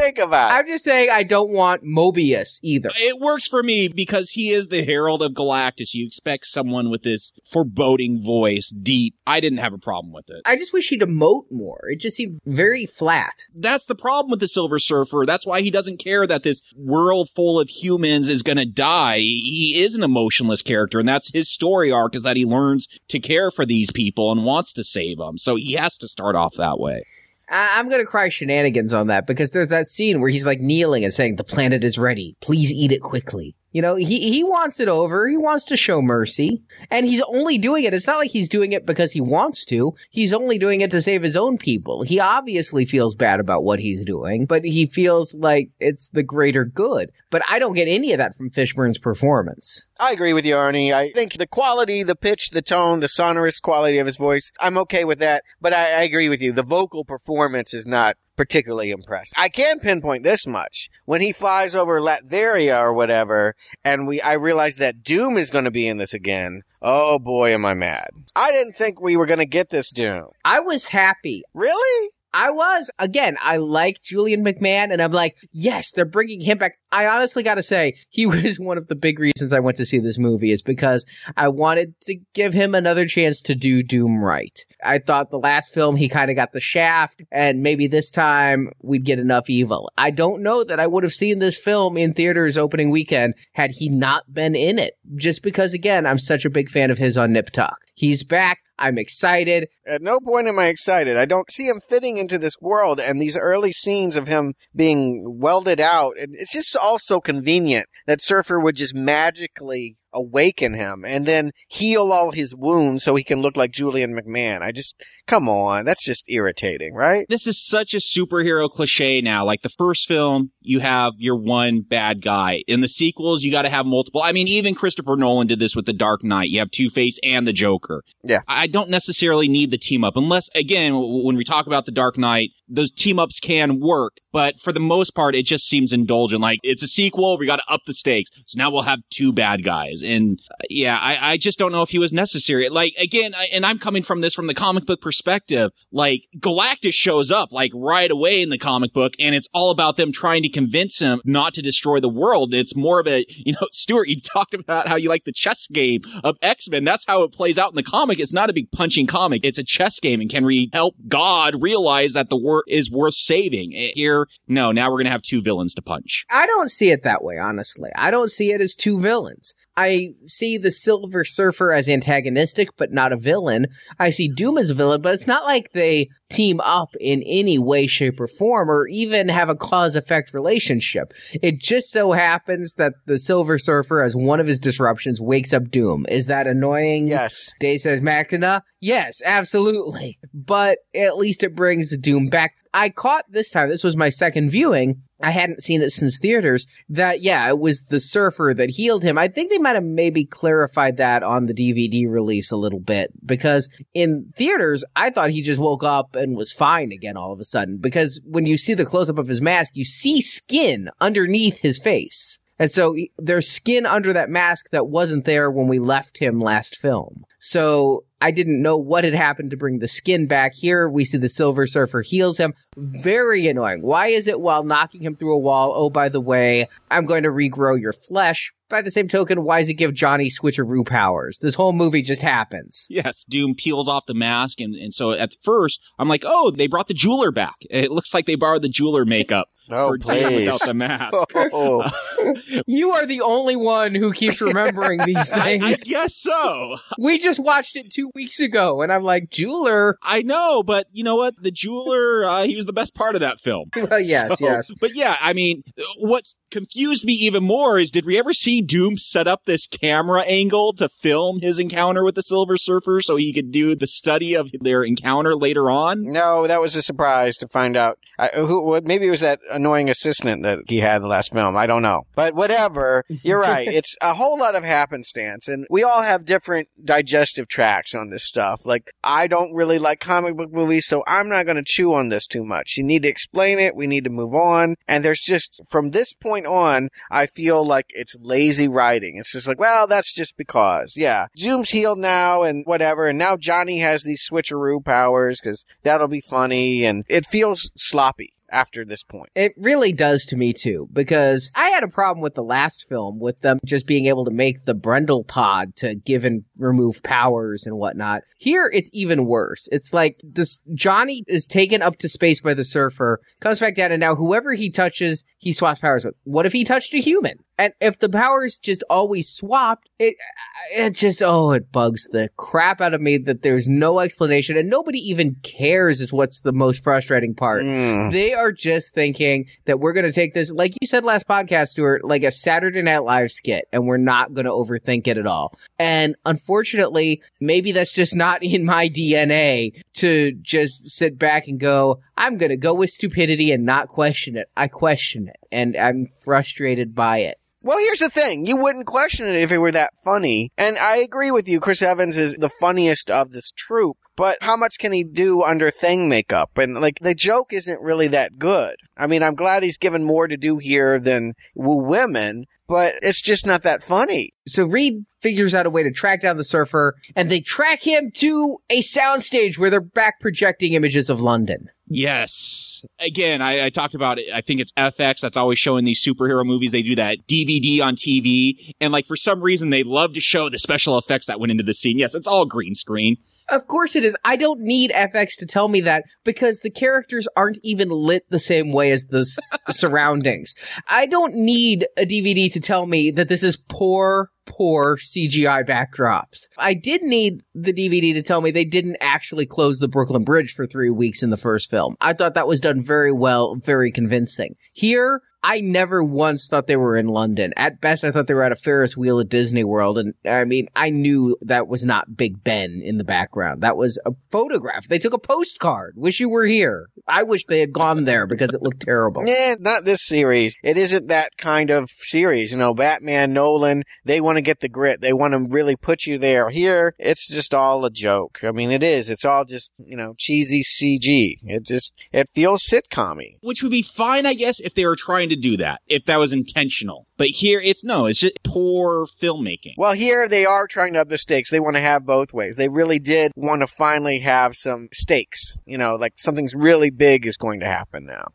Think about. I'm just saying I don't want Morpheus either. It works for me because he is the herald of Galactus. You expect someone with this foreboding voice, deep. I didn't have a problem with it. I just wish he'd emote more. It just seemed very flat. That's the problem with the Silver Surfer. That's why he doesn't care that this world full of humans is going to die. He is an emotionless character, and that's his story arc is that he learns to care for these people and wants to save them. So he has to start off that way. I- I'm gonna cry shenanigans on that because there's that scene where he's like kneeling and saying, "The planet is ready. Please eat it quickly." You know, he he wants it over. He wants to show mercy, and he's only doing it. It's not like he's doing it because he wants to. He's only doing it to save his own people. He obviously feels bad about what he's doing, but he feels like it's the greater good. But I don't get any of that from Fishburne's performance. I agree with you, Arnie. I think the quality, the pitch, the tone, the sonorous quality of his voice, I'm okay with that. But I, I agree with you. The vocal performance is not particularly impressed. I can pinpoint this much. When he flies over Latveria or whatever, and we, I realize that Doom is going to be in this again. Oh boy, am I mad. I didn't think we were going to get this Doom. I was happy. Really? I was. Again, I like Julian McMahon, and I'm like, yes, they're bringing him back. I honestly got to say, he was one of the big reasons I went to see this movie, is because I wanted to give him another chance to do Doom right. I thought the last film he kind of got the shaft, and maybe this time we'd get enough evil. I don't know that I would have seen this film in theaters opening weekend had he not been in it, just because, again, I'm such a big fan of his on Nip Tuck. He's back. I'm excited. At no point am I excited. I don't see him fitting into this world, and these early scenes of him being welded out, and it's just all so convenient that Surfer would just magically awaken him and then heal all his wounds so he can look like Julian McMahon. I just, come on, that's just irritating, right? This is such a superhero cliche now. Like the first film, you have your one bad guy. In the sequels, you got to have multiple. I mean, even Christopher Nolan did this with The Dark Knight. You have Two Face and the Joker. Yeah. I don't necessarily need the team up unless, again, when we talk about The Dark Knight, those team ups can work, but for the most part, it just seems indulgent. Like it's a sequel, we got to up the stakes. So now we'll have two bad guys. And uh, yeah, I, I just don't know if he was necessary. Like again, I, and I'm coming from this from the comic book perspective. Like Galactus shows up like right away in the comic book, and it's all about them trying to convince him not to destroy the world. It's more of a, you know, Stuart, you talked about how you like the chess game of X Men. That's how it plays out in the comic. It's not a big punching comic. It's a chess game, and can we help God realize that the world is worth saving? Eh, here, no. Now we're gonna have two villains to punch. I don't see it that way, honestly. I don't see it as two villains. I see the Silver Surfer as antagonistic, but not a villain. I see Doom as a villain, but it's not like they team up in any way, shape, or form, or even have a cause effect relationship. It just so happens that the Silver Surfer, as one of his disruptions, wakes up Doom. Is that annoying? Yes. Deus ex Machina? Yes, absolutely. But at least it brings Doom back. I caught this time, this was my second viewing. I hadn't seen it since theaters. That, yeah, it was the surfer that healed him. I think they might have maybe clarified that on the DVD release a little bit because in theaters, I thought he just woke up and was fine again all of a sudden. Because when you see the close up of his mask, you see skin underneath his face. And so there's skin under that mask that wasn't there when we left him last film. So I didn't know what had happened to bring the skin back. Here we see the Silver Surfer heals him. Very annoying. Why is it while knocking him through a wall? Oh, by the way, I'm going to regrow your flesh. By the same token, why does it give Johnny switcheroo powers? This whole movie just happens. Yes, Doom peels off the mask, and, and so at first I'm like, oh, they brought the jeweler back. It looks like they borrowed the jeweler makeup oh, for Doom please. without the mask. Oh. You are the only one who keeps remembering these things. I guess so. We just watched it two weeks ago, and I'm like, jeweler. I know, but you know what? The jeweler, uh, he was the best part of that film. Well, yes, So- yes. But yeah, I mean, what's confused me even more is did we ever see Doom set up this camera angle to film his encounter with the Silver Surfer so he could do the study of their encounter later on? No, that was a surprise to find out. I, who, maybe it was that annoying assistant that he had in the last film. I don't know. But whatever. You're right. It's a whole lot of happenstance. And we all have different digestive tracts on this stuff. Like, I don't really like comic book movies, so I'm not going to chew on this too much. You need to explain it. We need to move on. And there's just, from this point on, I feel like it's lazy writing. It's just like, well, that's just because. Yeah. Doom's healed now and whatever. And now Johnny has these switcheroo powers because that'll be funny. And it feels sloppy after this point. It really does to me too, because I had a problem with the last film with them just being able to make the Brundle pod to give and remove powers and whatnot. Here, it's even worse. It's like this Johnny is taken up to space by the surfer, comes back down, and now whoever he touches, he swaps powers with. What if he touched a human? And if the powers just always swapped, it it just oh it bugs the crap out of me that there's no explanation and nobody even cares is what's the most frustrating part. Mm. They are just thinking that we're going to take this like you said last podcast Stuart like a Saturday Night Live skit and we're not going to overthink it at all. And unfortunately, maybe that's just not in my DNA to just sit back and go I'm going to go with stupidity and not question it. I question it and I'm frustrated by it. Well, here's the thing. You wouldn't question it if it were that funny. And I agree with you. Chris Evans is the funniest of this troupe. But how much can he do under thing makeup? And like the joke isn't really that good. I mean, I'm glad he's given more to do here than Woo Women, but it's just not that funny. So Reed figures out a way to track down the surfer, and they track him to a soundstage where they're back projecting images of London. Yes. Again, I, I, talked about it. I think it's FX that's always showing these superhero movies. They do that DVD on TV. And like for some reason, they love to show the special effects that went into the scene. Yes, it's all green screen. Of course it is. I don't need FX to tell me that because the characters aren't even lit the same way as the s- surroundings. I don't need a DVD to tell me that this is poor, poor CGI backdrops. I did need the DVD to tell me they didn't actually close the Brooklyn Bridge for three weeks in the first film. I thought that was done very well, very convincing. Here, I never once thought they were in London. At best, I thought they were at a Ferris wheel at Disney World. And I mean, I knew that was not Big Ben in the background. That was a photograph. They took a postcard. Wish you were here. I wish they had gone there because it looked terrible. Yeah, not this series. It isn't that kind of series. You know, Batman, Nolan, they want to get the grit. They want to really put you there. Here, it's just all a joke. I mean, it is. It's all just, you know, cheesy CG. It just, it feels sitcom Which would be fine, I guess, if they were trying to do that, if that was intentional. But here, it's no, it's just poor filmmaking. Well, here they are trying to up the stakes. They want to have both ways. They really did want to finally have some stakes. You know, like something's really big is going to happen now.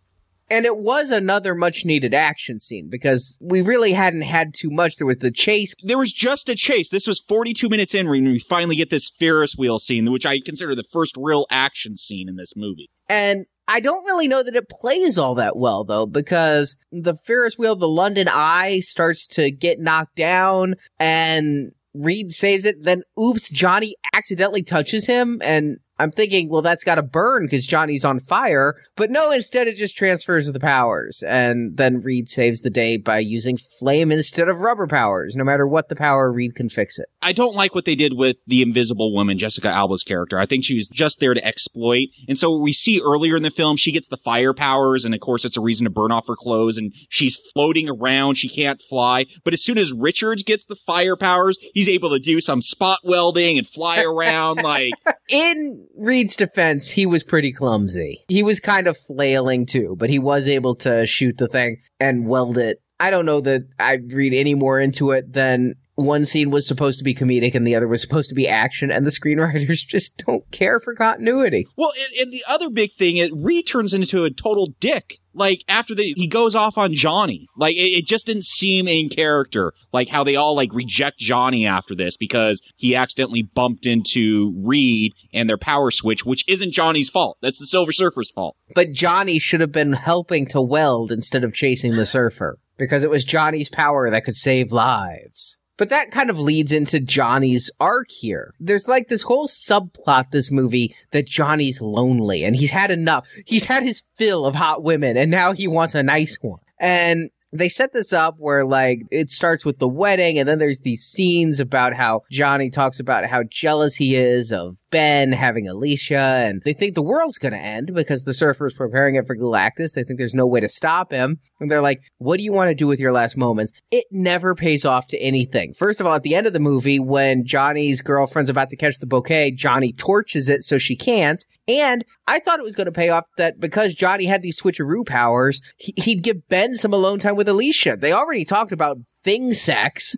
And it was another much needed action scene because we really hadn't had too much. There was the chase. There was just a chase. This was 42 minutes in when we finally get this Ferris wheel scene, which I consider the first real action scene in this movie. And I don't really know that it plays all that well though, because the Ferris wheel, the London Eye starts to get knocked down and Reed saves it. Then oops, Johnny accidentally touches him and I'm thinking, well, that's got to burn because Johnny's on fire. But no, instead it just transfers the powers. And then Reed saves the day by using flame instead of rubber powers. No matter what the power, Reed can fix it. I don't like what they did with the invisible woman, Jessica Alba's character. I think she was just there to exploit. And so we see earlier in the film, she gets the fire powers. And of course, it's a reason to burn off her clothes. And she's floating around. She can't fly. But as soon as Richards gets the fire powers, he's able to do some spot welding and fly around like. In Reed's defense, he was pretty clumsy. He was kind of flailing too, but he was able to shoot the thing and weld it. I don't know that I'd read any more into it than one scene was supposed to be comedic and the other was supposed to be action, and the screenwriters just don't care for continuity. Well, and, and the other big thing, it Reed turns into a total dick. Like after the he goes off on Johnny, like it, it, just didn't seem in character. Like how they all like reject Johnny after this because he accidentally bumped into Reed and their power switch, which isn't Johnny's fault. That's the Silver Surfer's fault. But Johnny should have been helping to weld instead of chasing the surfer because it was Johnny's power that could save lives. But that kind of leads into Johnny's arc here. There's like this whole subplot this movie that Johnny's lonely and he's had enough. He's had his fill of hot women and now he wants a nice one. And they set this up where like it starts with the wedding and then there's these scenes about how Johnny talks about how jealous he is of Ben having Alicia, and they think the world's going to end because the Surfer is preparing it for Galactus. They think there's no way to stop him. And they're like, what do you want to do with your last moments? It never pays off to anything. First of all, at the end of the movie, when Johnny's girlfriend's about to catch the bouquet, Johnny torches it so she can't. And I thought it was going to pay off that because Johnny had these switcheroo powers, he- he'd give Ben some alone time with Alicia. They already talked about thing sex.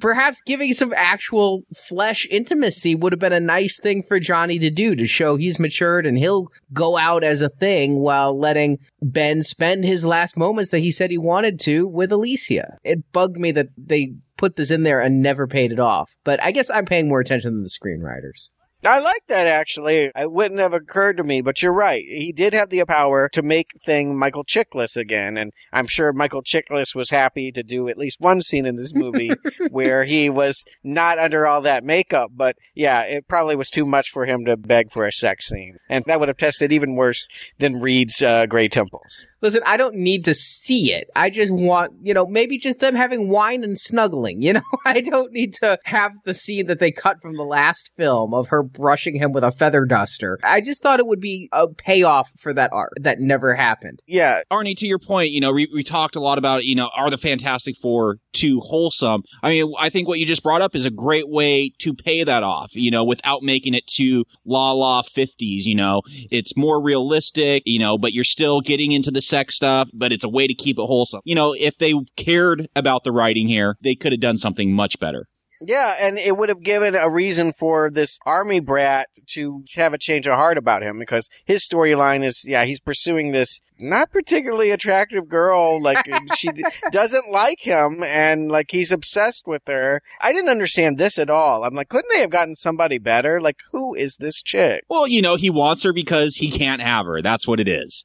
Perhaps giving some actual flesh intimacy would have been a nice thing for Johnny to do to show he's matured and he'll go out as a thing while letting Ben spend his last moments that he said he wanted to with Alicia. It bugged me that they put this in there and never paid it off. But I guess I'm paying more attention than the screenwriters. I like that actually. It wouldn't have occurred to me, but you're right. He did have the power to make thing Michael Chiklis again, and I'm sure Michael Chiklis was happy to do at least one scene in this movie where he was not under all that makeup. But yeah, it probably was too much for him to beg for a sex scene, and that would have tested even worse than Reed's uh, Gray Temples. Listen, I don't need to see it. I just want, you know, maybe just them having wine and snuggling. You know, I don't need to have the scene that they cut from the last film of her brushing him with a feather duster. I just thought it would be a payoff for that art that never happened. Yeah. Arnie, to your point, you know, we, we talked a lot about, you know, are the Fantastic Four too wholesome? I mean, I think what you just brought up is a great way to pay that off, you know, without making it too la la 50s, you know. It's more realistic, you know, but you're still getting into the sex stuff, but it's a way to keep it wholesome. You know, if they cared about the writing here, they could have done something much better. Yeah, and it would have given a reason for this army brat to have a change of heart about him because his storyline is, yeah, he's pursuing this not particularly attractive girl. Like she doesn't like him and like he's obsessed with her. I didn't understand this at all. I'm like, couldn't they have gotten somebody better? Like, who is this chick? Well, you know, he wants her because he can't have her. That's what it is.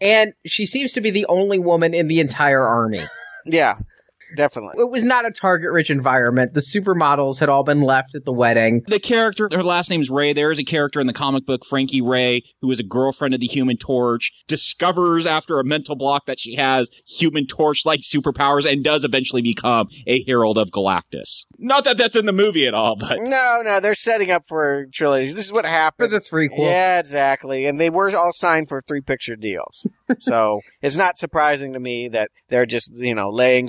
And she seems to be the only woman in the entire army. Yeah. Definitely. It was not a target rich environment. The supermodels had all been left at the wedding. The character, her last name's Raye. There is a character in the comic book, Frankie Raye, who is a girlfriend of the Human Torch, discovers after a mental block that she has Human Torch like superpowers and does eventually become a Herald of Galactus. Not that that's in the movie at all, but. No, no, they're setting up for trilogies. This is what happened. For the threequel. Yeah, exactly. And they were all signed for three picture deals. so it's not surprising to me that they're just, you know, laying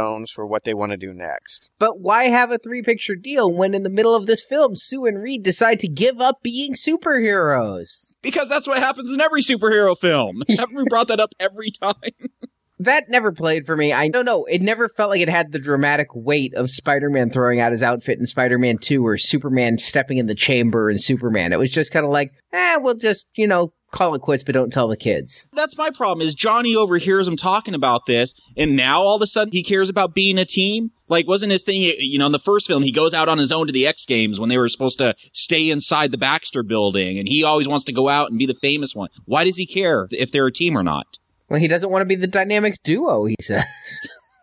cobblestones for what they want to do next. But why have a three picture deal when in the middle of this film, Sue and Reed decide to give up being superheroes? Because that's what happens in every superhero film. Haven't we brought that up every time? that never played for me. I don't know. It never felt like it had the dramatic weight of Spider-Man throwing out his outfit in Spider-Man 2 or Superman stepping in the chamber in Superman. It was just kind of like, eh, we'll just, you know, call it quits, but don't tell the kids. That's my problem is Johnny overhears him talking about this and now all of a sudden he cares about being a team. Like wasn't his thing, you know, in the first film, he goes out on his own to the X Games when they were supposed to stay inside the Baxter building and he always wants to go out and be the famous one. Why does he care if they're a team or not? Well, he doesn't want to be the dynamic duo, he says.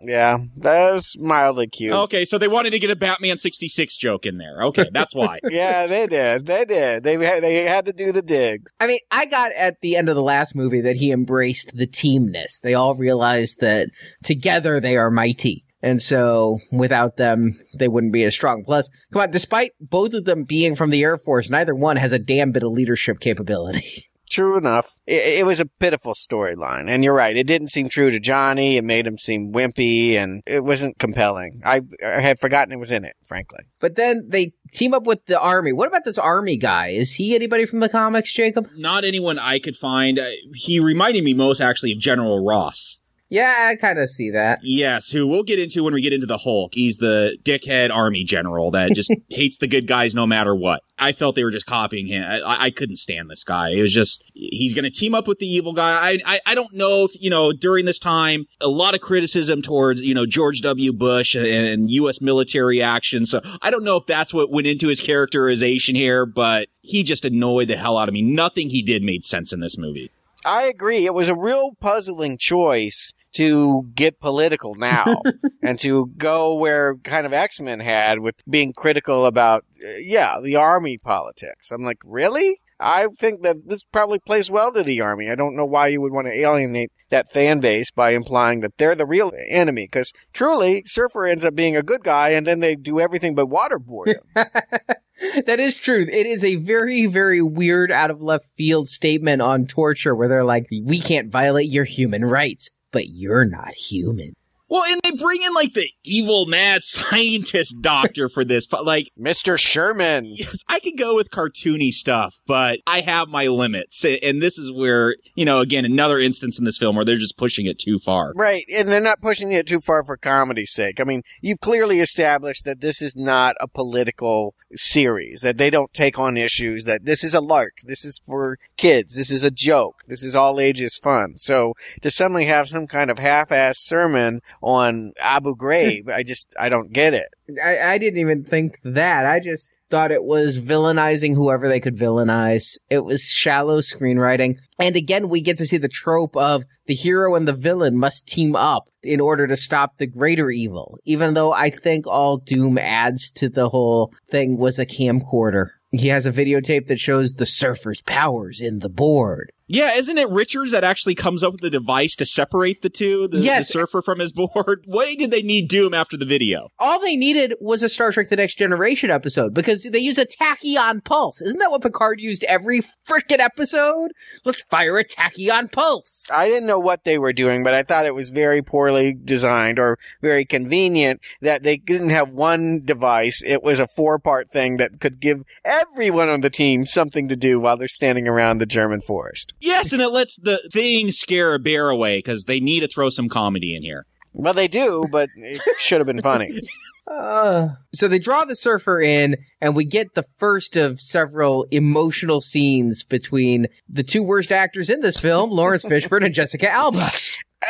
Yeah, that was mildly cute. Okay, so they wanted to get a Batman 66 joke in there. Okay, that's why. yeah, they did. They did. They had, they had to do the dig. I mean, I got at the end of the last movie that he embraced the teamness. They all realized that together they are mighty. And so without them, they wouldn't be as strong. Plus, come on, despite both of them being from the Air Force, neither one has a damn bit of leadership capability. True enough. It, it, was a pitiful storyline. And you're right. It didn't seem true to Johnny. It made him seem wimpy and it wasn't compelling. I, I had forgotten it was in it, frankly. But then they team up with the army. What about this army guy? Is he anybody from the comics, Jacob? Not anyone I could find. Uh, he reminded me most actually of General Ross. Yeah, I kind of see that. Yes, who we'll get into when we get into the Hulk. He's the dickhead army general that just hates the good guys no matter what. I felt they were just copying him. I, I couldn't stand this guy. It was just, he's going to team up with the evil guy. I, I, I, don't know if, you know, during this time, a lot of criticism towards, you know, George W. Bush and, and U.S. military action. So I don't know if that's what went into his characterization here, but he just annoyed the hell out of me. Nothing he did made sense in this movie. I agree. It was a real puzzling choice to get political now and to go where kind of X-Men had with being critical about, yeah, the army politics. I'm like, really? I think that this probably plays well to the army. I don't know why you would want to alienate that fan base by implying that they're the real enemy. Because truly, Surfer ends up being a good guy, and then they do everything but waterboard him. that is true. It is a very, very weird, out of left field statement on torture where they're like, we can't violate your human rights, but you're not human. Well, and they bring in like the evil mad scientist doctor for this, but like Mr. Sherman. Yes, I could go with cartoony stuff, but I have my limits. And this is where, you know, again, another instance in this film where they're just pushing it too far. Right. And they're not pushing it too far for comedy's sake. I mean, you've clearly established that this is not a political series, that they don't take on issues, that this is a lark. This is for kids. This is a joke. This is all ages fun. So to suddenly have some kind of half-ass sermon on Abu Ghraib, I just, I don't get it. I, I didn't even think that. I just thought it was villainizing whoever they could villainize. It was shallow screenwriting. And again, we get to see the trope of the hero and the villain must team up in order to stop the greater evil. Even though I think all Doom adds to the whole thing was a camcorder. He has a videotape that shows the surfer's powers in the board. Yeah, isn't it Richards that actually comes up with the device to separate the two, the, Yes. the surfer from his board? Why did they need Doom after the video? All they needed was a Star Trek The Next Generation episode because they use a tachyon pulse. Isn't that what Picard used every frickin' episode? Let's fire a tachyon pulse. I didn't know what they were doing, but I thought it was very poorly designed or very convenient that they didn't have one device. It was a four part thing that could give everyone on the team something to do while they're standing around the German forest. Yes, and it lets the thing scare a bear away because they need to throw some comedy in here. Well, they do, but it should have been funny. Uh, so they draw the surfer in, and we get the first of several emotional scenes between the two worst actors in this film, Laurence Fishburne and Jessica Alba.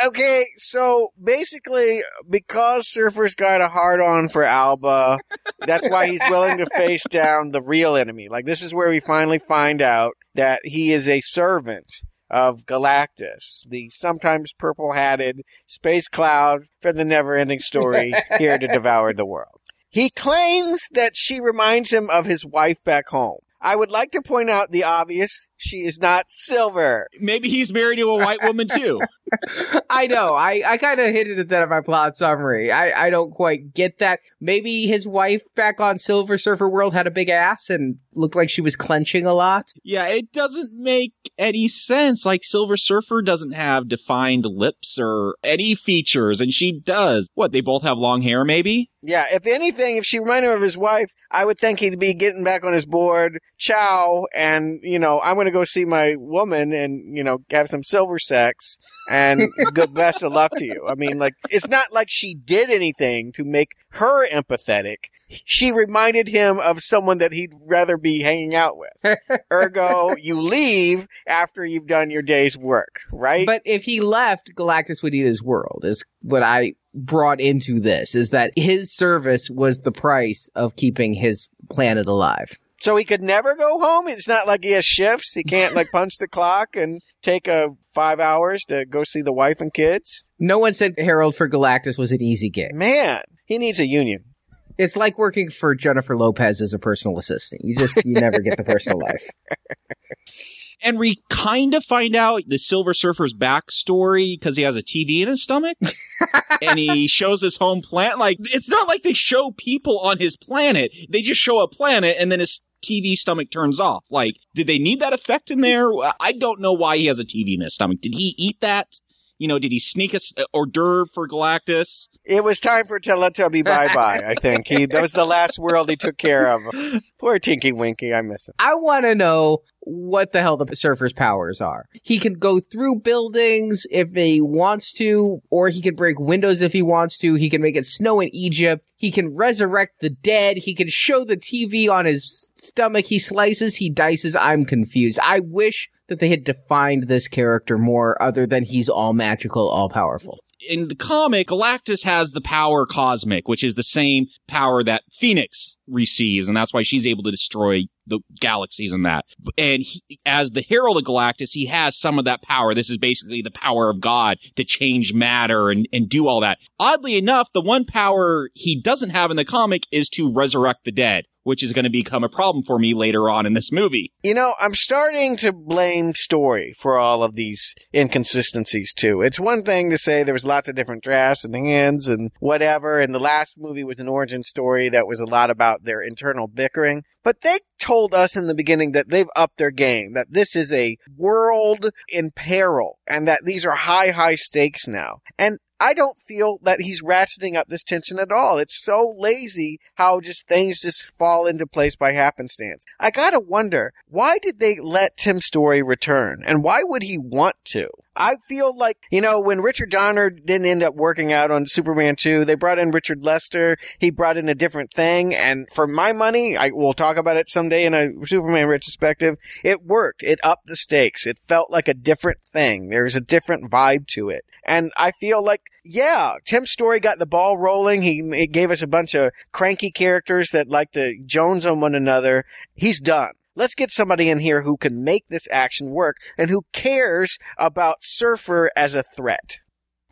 Okay, so basically, because Surfer's got a hard on for Alba, that's why he's willing to face down the real enemy. Like, this is where we finally find out that he is a servant of Galactus, the sometimes purple hatted space cloud from the never ending story here to devour the world. He claims that she reminds him of his wife back home. I would like to point out the obvious. She is not silver. Maybe he's married to a white woman too. I know. I, I kind of hinted at that in my plot summary. I, I don't quite get that. Maybe his wife back on Silver Surfer World had a big ass and looked like she was clenching a lot. Yeah, it doesn't make any sense. Like Silver Surfer doesn't have defined lips or any features, and she does. What, they both have long hair, maybe? Yeah, if anything, if she reminded him of his wife, I would think he'd be getting back on his board, chow, and, you know, I'm gonna go see my woman and, you know, have some silver sex, and good best of luck to you. I mean, like, it's not like she did anything to make her empathetic. She reminded him of someone that he'd rather be hanging out with. Ergo, you leave after you've done your day's work, right? But if he left, Galactus would eat his world, is what I brought into this, is that his service was the price of keeping his planet alive. So he could never go home. It's not like he has shifts. He can't like punch the clock and take a five hours to go see the wife and kids. No one said Herald for Galactus was an easy gig. Man, he needs a union. It's like working for Jennifer Lopez as a personal assistant. You just you never get the personal life. And we kind of find out the Silver Surfer's backstory because he has a TV in his stomach and he shows his home planet. Like, it's not like they show people on his planet. They just show a planet and then his TV stomach turns off. Like, did they need that effect in there? I don't know why he has a TV in his stomach. Did he eat that? You know, did he sneak a hors d'oeuvre for Galactus? It was time for Teletubby bye bye. I think he that was the last world he took care of. Poor Tinky Winky, I miss him. I want to know what the hell the surfer's powers are. He can go through buildings if he wants to, or he can break windows if he wants to. He can make it snow in Egypt. He can resurrect the dead. He can show the TV on his stomach. He slices, he dices. I'm confused. I wish that they had defined this character more other than he's all magical, all powerful. in the comic, Galactus has the power cosmic, which is the same power that Phoenix receives, and that's why she's able to destroy the galaxies and that. And he, as the Herald of Galactus, he has some of that power. This is basically the power of God to change matter and, and do all that. Oddly enough, the one power he doesn't have in the comic is to resurrect the dead. Which is going to become a problem for me later on in this movie. You know, I'm starting to blame story for all of these inconsistencies too. It's one thing to say there was lots of different drafts and hands and whatever, and the last movie was an origin story that was a lot about their internal bickering. But they told us in the beginning that they've upped their game, that this is a world in peril, and that these are high, high stakes now. And I don't feel that he's ratcheting up this tension at all. It's so lazy how just things just fall into place by happenstance. I gotta wonder, why did they let Tim Story return? And why would he want to? I feel like, you know, when Richard Donner didn't end up working out on Superman 2, they brought in Richard Lester. He brought in a different thing. And for my money, I will talk about it someday in a Superman retrospective. It worked. It upped the stakes. It felt like a different thing. There's a different vibe to it. And I feel like yeah, Tim Story got the ball rolling. He, he, gave us a bunch of cranky characters that like to jones on one another. He's done. Let's get somebody in here who can make this action work and who cares about Surfer as a threat.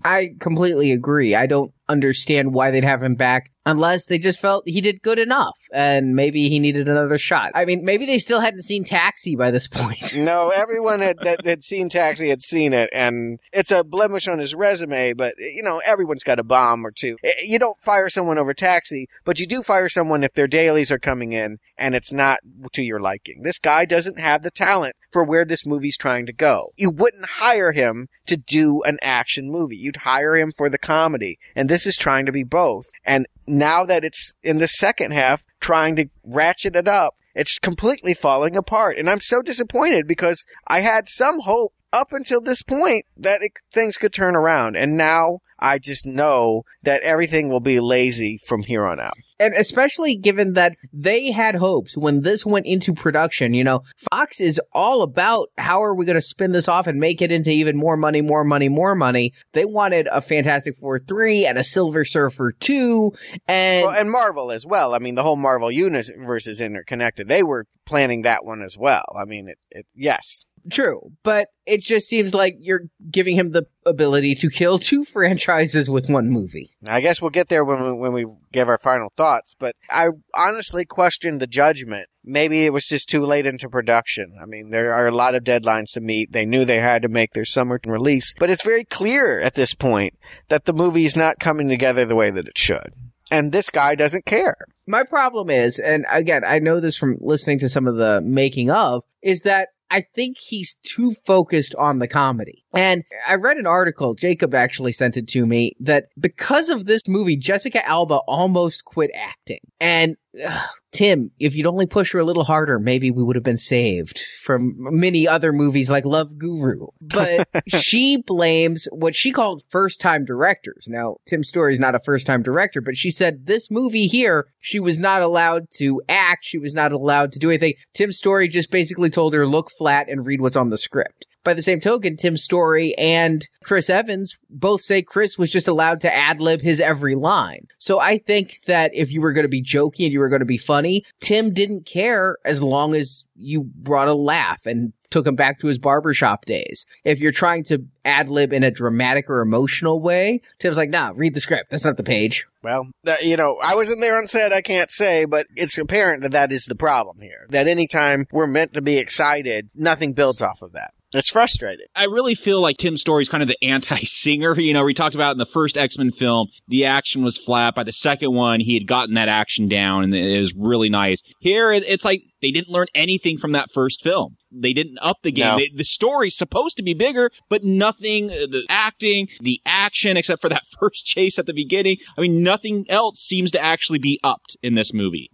I completely agree. I don't understand why they'd have him back unless they just felt he did good enough and maybe he needed another shot. I mean, maybe they still hadn't seen Taxi by this point. no, everyone had, that had seen Taxi had seen it and it's a blemish on his resume, but you know, everyone's got a bomb or two. Eh, you don't fire someone over Taxi, but you do fire someone if their dailies are coming in and it's not to your liking. This guy doesn't have the talent for where this movie's trying to go. You wouldn't hire him to do an action movie. You'd hire him for the comedy. And this is trying to be both. And now that it's in the second half trying to ratchet it up, it's completely falling apart. And I'm so disappointed because I had some hope up until this point that it, things could turn around. And now I just know that everything will be lazy from here on out. And especially given that they had hopes when this went into production, you know, Fox is all about how are we going to spin this off and make it into even more money, more money, more money. They wanted a Fantastic Four 3 and a Silver Surfer 2 and well, and Marvel as well. I mean, the whole Marvel universe is interconnected. They were planning that one as well. I mean, it, it yes. True, but it just seems like you're giving him the ability to kill two franchises with one movie. I guess we'll get there when we, when we give our final thoughts, but I honestly question the judgment. Maybe it was just too late into production. I mean, there are a lot of deadlines to meet. They knew they had to make their summer release, but it's very clear at this point that the movie is not coming together the way that it should. And this guy doesn't care. My problem is, and again, I know this from listening to some of the making of, is that I think he's too focused on the comedy. And I read an article, Jacob actually sent it to me, that because of this movie, Jessica Alba almost quit acting. And Tim, if you'd only push her a little harder, maybe we would have been saved from many other movies like Love Guru. But she blames what she called first time directors. Now, Tim Story's not a first time director, but she said this movie here, she was not allowed to act. She was not allowed to do anything. Tim Story just basically told her, look flat and read what's on the script. By the same token, Tim Story and Chris Evans both say Chris was just allowed to ad lib his every line. So I think that if you were going to be jokey and you were going to be funny, Tim didn't care as long as you brought a laugh and took him back to his barbershop days. If you're trying to ad lib in a dramatic or emotional way, Tim's like, nah, read the script. That's not the page. Well, that, you know, I wasn't there on set. I can't say, but it's apparent that that is the problem here. That anytime we're meant to be excited, nothing builds off of that. It's frustrating. I really feel like Tim Story's kind of the anti-Singer. You know, we talked about in the first X-Men film, the action was flat. By the second one, he had gotten that action down and it was really nice. Here, it's like they didn't learn anything from that first film. They didn't up the game. No. They, the story's supposed to be bigger, but nothing, uh, the acting, the action, except for that first chase at the beginning. I mean, nothing else seems to actually be upped in this movie.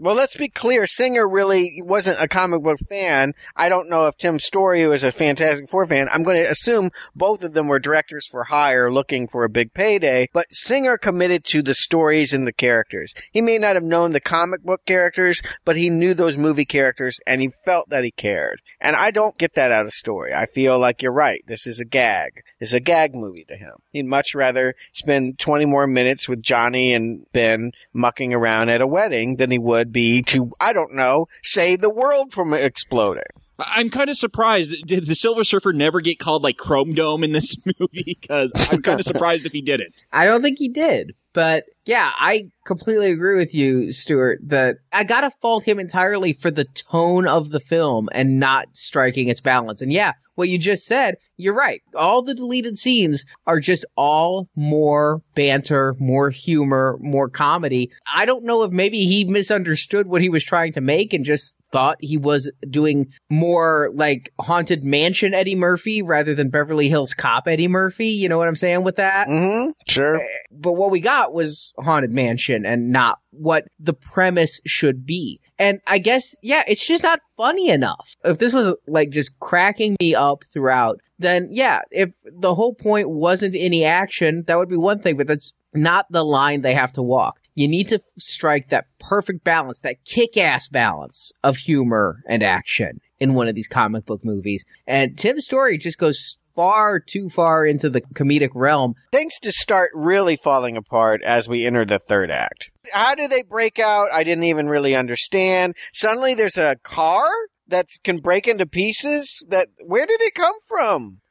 Well, let's be clear. Singer really wasn't a comic book fan. I don't know if Tim Story was a Fantastic Four fan. I'm going to assume both of them were directors for hire looking for a big payday, but Singer committed to the stories and the characters. He may not have known the comic book characters, but he knew those movie characters and he felt that he cared. And I don't get that out of Story. I feel like you're right. This is a gag. It's a gag movie to him. He'd much rather spend 20 more minutes with Johnny and Ben mucking around at a wedding than he would be to, I don't know, save the world from exploding. I'm kind of surprised. Did the Silver Surfer never get called like Chrome Dome in this movie? Because I'm kind of surprised if he didn't. I don't think he did. But yeah, I completely agree with you, Stuart, that I gotta fault him entirely for the tone of the film and not striking its balance. And yeah, what you just said, you're right. All the deleted scenes are just all more banter, more humor, more comedy. I don't know if maybe he misunderstood what he was trying to make and just thought he was doing more like haunted mansion Eddie Murphy rather than Beverly Hills Cop Eddie Murphy. You know what I'm saying with that? Mm-hmm. Sure. But what we got was haunted mansion and not what the premise should be. And I guess, yeah, it's just not funny enough. If this was like just cracking me up throughout, then yeah, if the whole point wasn't any action, that would be one thing, but that's not the line they have to walk. You need to strike that perfect balance, that kick-ass balance of humor and action in one of these comic book movies. And Tim's story just goes far too far into the comedic realm. Things to start really falling apart as we enter the third act. How do they break out? I didn't even really understand. Suddenly there's a car that can break into pieces. That where did it come from?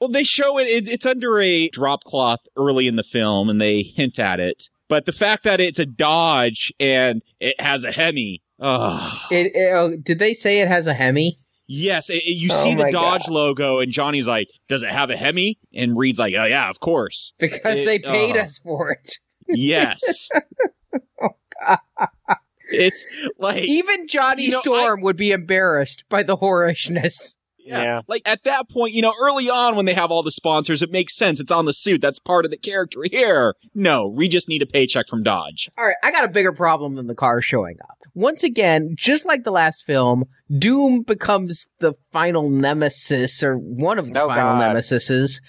Well, they show it, it, it's under a drop cloth early in the film and they hint at it. But the fact that it's a Dodge and it has a Hemi. Oh. It, it, oh, did they say it has a Hemi? Yes, it, you oh see the Dodge God. logo, and Johnny's like, "Does it have a Hemi?" And Reed's like, "Oh yeah, of course." Because they uh, paid us for it. Yes. oh God. It's like even Johnny you know, Storm I, would be embarrassed by the whorishness. Yeah. yeah. Like at that point, you know, early on when they have all the sponsors, it makes sense. It's on the suit. That's part of the character here. No, we just need a paycheck from Dodge. All right. I got a bigger problem than the car showing up. Once again, just like the last film, Doom becomes the final nemesis or one of the oh, final God. nemesises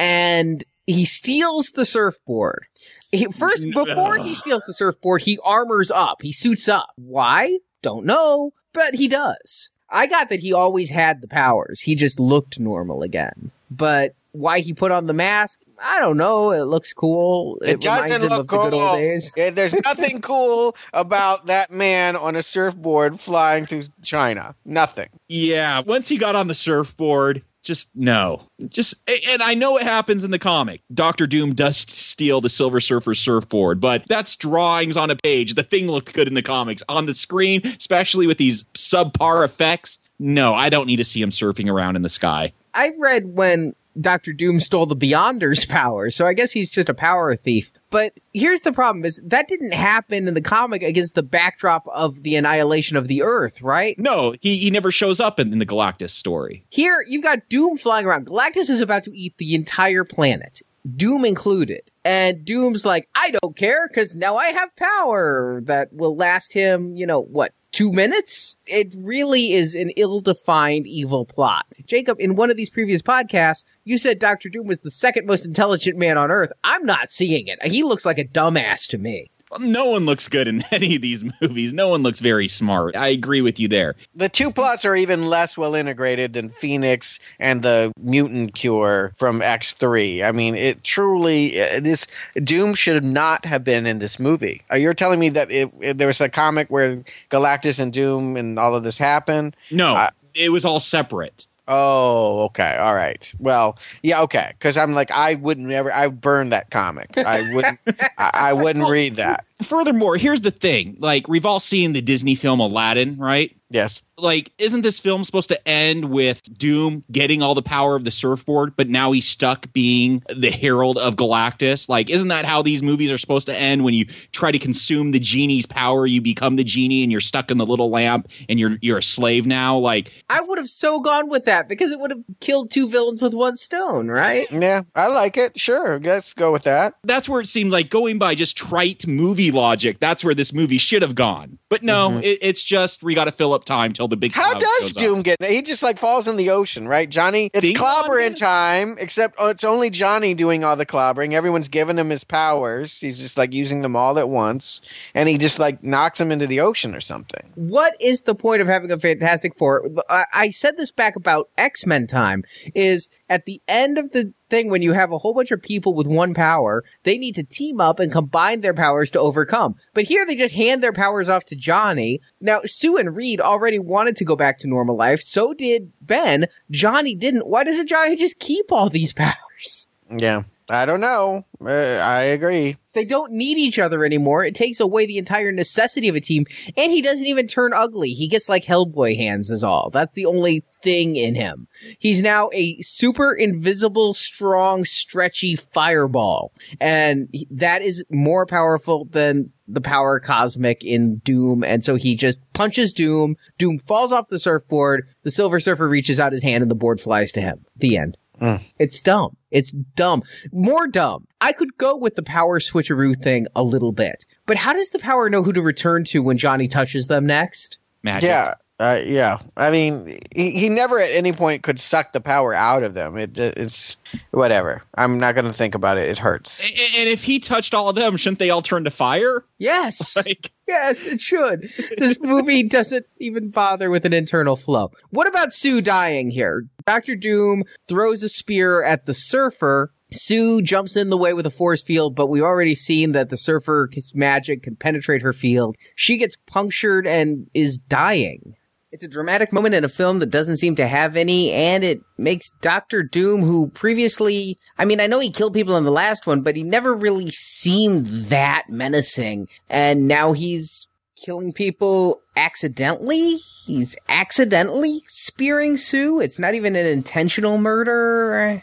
and he steals the surfboard. He, first, before he steals the surfboard, he armors up. He suits up. Why? Don't know, but he does. I got that he always had the powers. He just looked normal again. But why he put on the mask, I don't know. It looks cool. It, it reminds him of cool. the good old days. There's nothing cool about that man on a surfboard flying through China. Nothing. Yeah. Once he got on the surfboard, just no. Just and I know it happens in the comic. Doctor Doom does steal the Silver surfer's surfboard, but that's drawings on a page. The thing looked good in the comics. On the screen, especially with these subpar effects, no, I don't need to see him surfing around in the sky. I read when Doctor Doom stole the Beyonder's power, so I guess he's just a power thief. But here's the problem is that didn't happen in the comic against the backdrop of the annihilation of the Earth, right? No, he, he never shows up in, in the Galactus story. Here, you've got Doom flying around. Galactus is about to eat the entire planet. Doom included. And Doom's like, I don't care because now I have power that will last him, you know, what, two minutes? It really is an ill-defined evil plot. Jacob, in one of these previous podcasts, you said Doctor Doom was the second most intelligent man on Earth. I'm not seeing it. He looks like a dumbass to me no one looks good in any of these movies. No one looks very smart. I agree with you there. The two plots are even less well integrated than Phoenix and the mutant cure from X3. I mean, it truly this Doom should not have been in this movie. You're telling me that it, it, there was a comic where Galactus and Doom and all of this happened? No. Uh, it was all separate. Oh, okay. All right. Well, yeah, okay. Because I'm like, I wouldn't ever. I burned that comic. I wouldn't. I, I, wouldn't read that. Furthermore, here's the thing. Like, we've all seen the Disney film Aladdin, right? Yes. Like, isn't this film supposed to end with Doom getting all the power of the surfboard, but now he's stuck being the herald of Galactus? Like, isn't that how these movies are supposed to end? When you try to consume the genie's power, you become the genie and you're stuck in the little lamp and you're you're a slave now. Like, I would have so gone with that because it would have killed two villains with one stone, right? Yeah, I like it. Sure, let's go with that. That's where it seemed like going by just trite movie logic. That's where this movie should have gone. But no, mm-hmm. it, it's just we got to fill up time till the big. How does Doom up. get? He just like falls in the ocean, right, Johnny? It's clobbering time, except oh, it's only Johnny doing all the clobbering. Everyone's giving him his powers. He's just like using them all at once, and he just like knocks him into the ocean or something. What is the point of having a Fantastic Four? I, I said this back about X Men time. Is at the end of the thing when you have a whole bunch of people with one power, they need to team up and combine their powers to overcome. But here they just hand their powers off to Johnny. Now, Sue and Reed already wanted to go back to normal life. So did Ben. Johnny didn't. Why doesn't Johnny just keep all these powers? Yeah. I don't know. Uh, I agree. They don't need each other anymore. It takes away the entire necessity of a team, and he doesn't even turn ugly. He gets like Hellboy hands, is all. That's the only thing in him. He's now a super invisible, strong, stretchy fireball, and that is more powerful than the power cosmic in Doom, and so he just punches Doom. Doom falls off the surfboard. The Silver Surfer reaches out his hand, and the board flies to him. The end. Mm. It's dumb. It's dumb. More dumb. I could go with the power switcheroo thing a little bit, but how does the power know who to return to when Johnny touches them next? Magic. Yeah. Uh, yeah, I mean, he, he never at any point could suck the power out of them. It, it's whatever. I'm not going to think about it. It hurts. And, and if he touched all of them, shouldn't they all turn to fire? Yes. Like, Yes, it should. This movie doesn't even bother with an internal flow. What about Sue dying here? Dr. Doom throws a spear at the surfer. Sue jumps in the way with a force field, but we've already seen that the surfer's magic can penetrate her field. She gets punctured and is dying. It's a dramatic moment in a film that doesn't seem to have any, and it makes Doctor Doom, who previously, I mean, I know he killed people in the last one, but he never really seemed that menacing. And now he's killing people accidentally. He's accidentally spearing Sue. It's not even an intentional murder.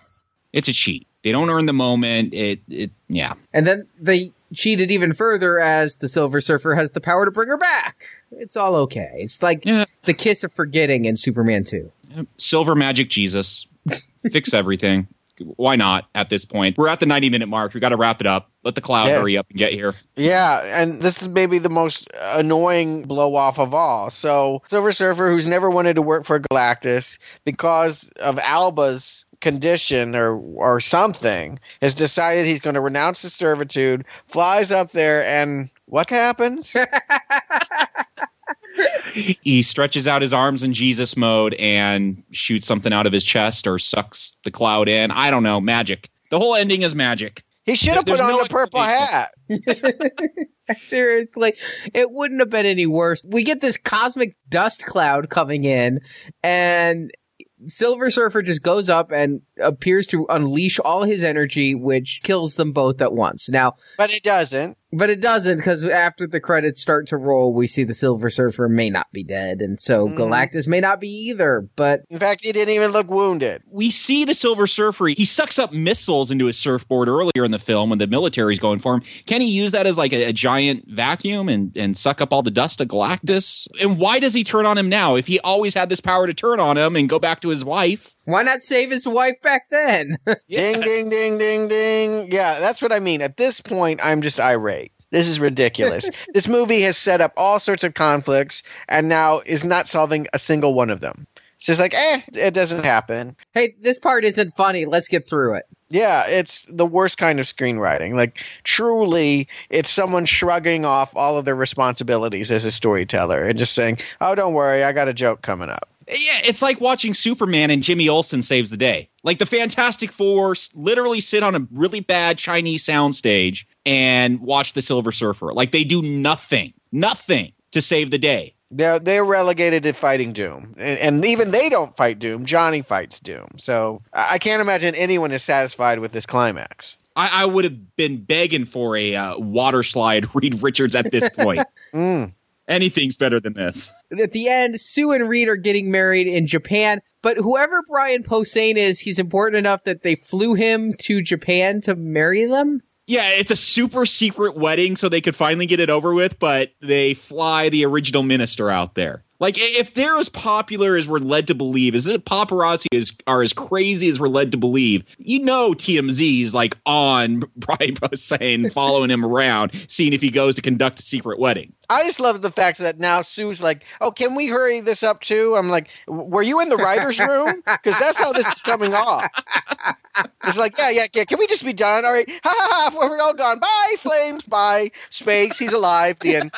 it's a cheat. They don't earn the moment. It, it, yeah. And then they cheated even further as the Silver Surfer has the power to bring her back. It's all okay. It's like Yeah. the kiss of forgetting in Superman 2. Silver magic Jesus. Fix everything. Why not at this point? We're at the 90 minute mark. We got to wrap it up. Let the cloud Yeah. hurry up and get here. Yeah, and this is maybe the most annoying blow off of all. So, Silver Surfer, who's never wanted to work for Galactus because of Alba's condition or or something, has decided he's going to renounce his servitude. Flies up there, and what happens? He stretches out his arms in Jesus mode and shoots something out of his chest or sucks the cloud in. I don't know. Magic. The whole ending is magic. He should have There's put on no the purple hat. Seriously, it wouldn't have been any worse. We get this cosmic dust cloud coming in, and Silver Surfer just goes up and appears to unleash all his energy, which kills them both at once. Now, But it doesn't. but it doesn't because after the credits start to roll, we see the Silver Surfer may not be dead, and so Mhm. Galactus may not be either. But In fact, he didn't even look wounded. We see the Silver Surfer. He sucks up missiles into his surfboard earlier in the film when the military's going for him. Can he use that as like a, a giant vacuum and, and suck up all the dust of Galactus? And why does he turn on him now if he always had this power to turn on him and go back to his wife? Why not save his wife back then? Ding, ding, ding, ding, ding. Yeah, that's what I mean. At this point, I'm just irate. This is ridiculous. this movie has set up all sorts of conflicts and now is not solving a single one of them. It's just like, eh, it doesn't happen. hey, this part isn't funny. Let's get through it. Yeah, it's the worst kind of screenwriting. Like, truly, it's someone shrugging off all of their responsibilities as a storyteller and just saying, oh, don't worry, I got a joke coming up. Yeah, it's like watching Superman and Jimmy Olsen saves the day. Like the Fantastic Four literally sit on a really bad Chinese soundstage and watch the Silver Surfer. Like they do nothing, nothing to save the day. They're, they're relegated to fighting Doom. And, and even they don't fight Doom. Johnny fights Doom. So I can't imagine anyone is satisfied with this climax. I, I would have been begging for a uh, water slide Reed Richards at this point. Mm. Anything's better than this. at the end, Sue and Reed are getting married in Japan. But whoever Brian Posehn is, he's important enough that they flew him to Japan to marry them. Yeah, it's a super secret wedding so they could finally get it over with, but they fly the original minister out there. Like, if they're as popular as we're led to believe, as it paparazzi is, are as crazy as we're led to believe, you know TMZ's like on Brian Posehn, following him around, seeing if he goes to conduct a secret wedding. I just love the fact that now Sue's like, "Oh, can we hurry this up too?" I'm like, "Were you in the writers' room?" Because that's how this is coming off. It's like, "Yeah, yeah, yeah. Can we just be done? All right, ha ha ha. We're all gone. Bye, flames. Bye, space. He's alive. The end."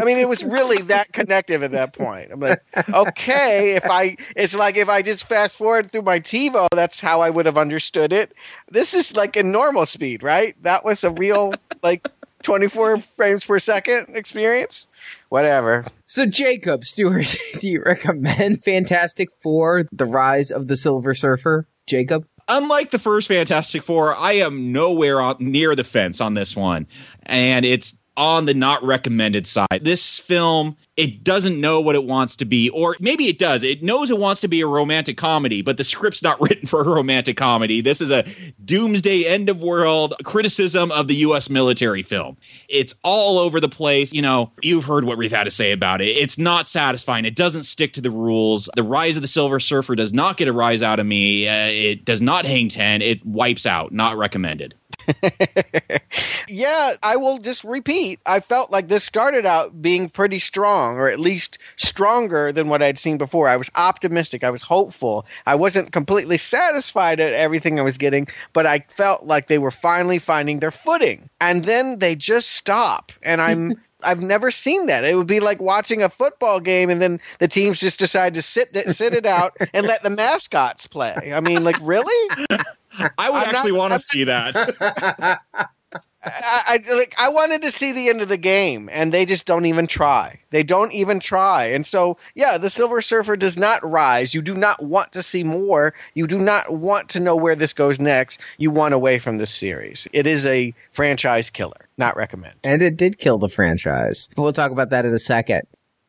I mean, it was really that connective at that point. I'm like, okay, if I, it's like if I just fast forward through my TiVo, that's how I would have understood it. This is like in normal speed, right? That was a real like 24 frames per second experience. Whatever. So, Jacob Stewart, do you recommend Fantastic Four: The Rise of the Silver Surfer? Jacob, unlike the first Fantastic Four, I am nowhere on, near the fence on this one. And it's on the not recommended side. This film, it doesn't know what it wants to be, or maybe it does. It knows it wants to be a romantic comedy, but the script's not written for a romantic comedy. This is a doomsday end of world criticism of the U.S. military film. It's all over the place. You know, you've heard what we've had to say about it. It's not satisfying. It doesn't stick to the rules. The Rise of the Silver Surfer does not get a rise out of me. Uh, it does not hang 10. It wipes out. Not recommended. yeah, I will just repeat. I felt like this started out being pretty strong, or at least stronger than what I'd seen before. I was optimistic. I was hopeful. I wasn't completely satisfied at everything I was getting, but I felt like they were finally finding their footing. And then they just stop. And I'm. I've never seen that. It would be like watching a football game, and then the teams just decide to sit sit it out and let the mascots play. I mean, like really? I would I'm actually want to see that. I, I, like I wanted to see the end of the game, and they just don't even try. They don't even try, and so yeah, the Silver Surfer does not rise. You do not want to see more. You do not want to know where this goes next. You want away from this series. It is a franchise killer. Not recommend. And it did kill the franchise. We'll talk about that in a second.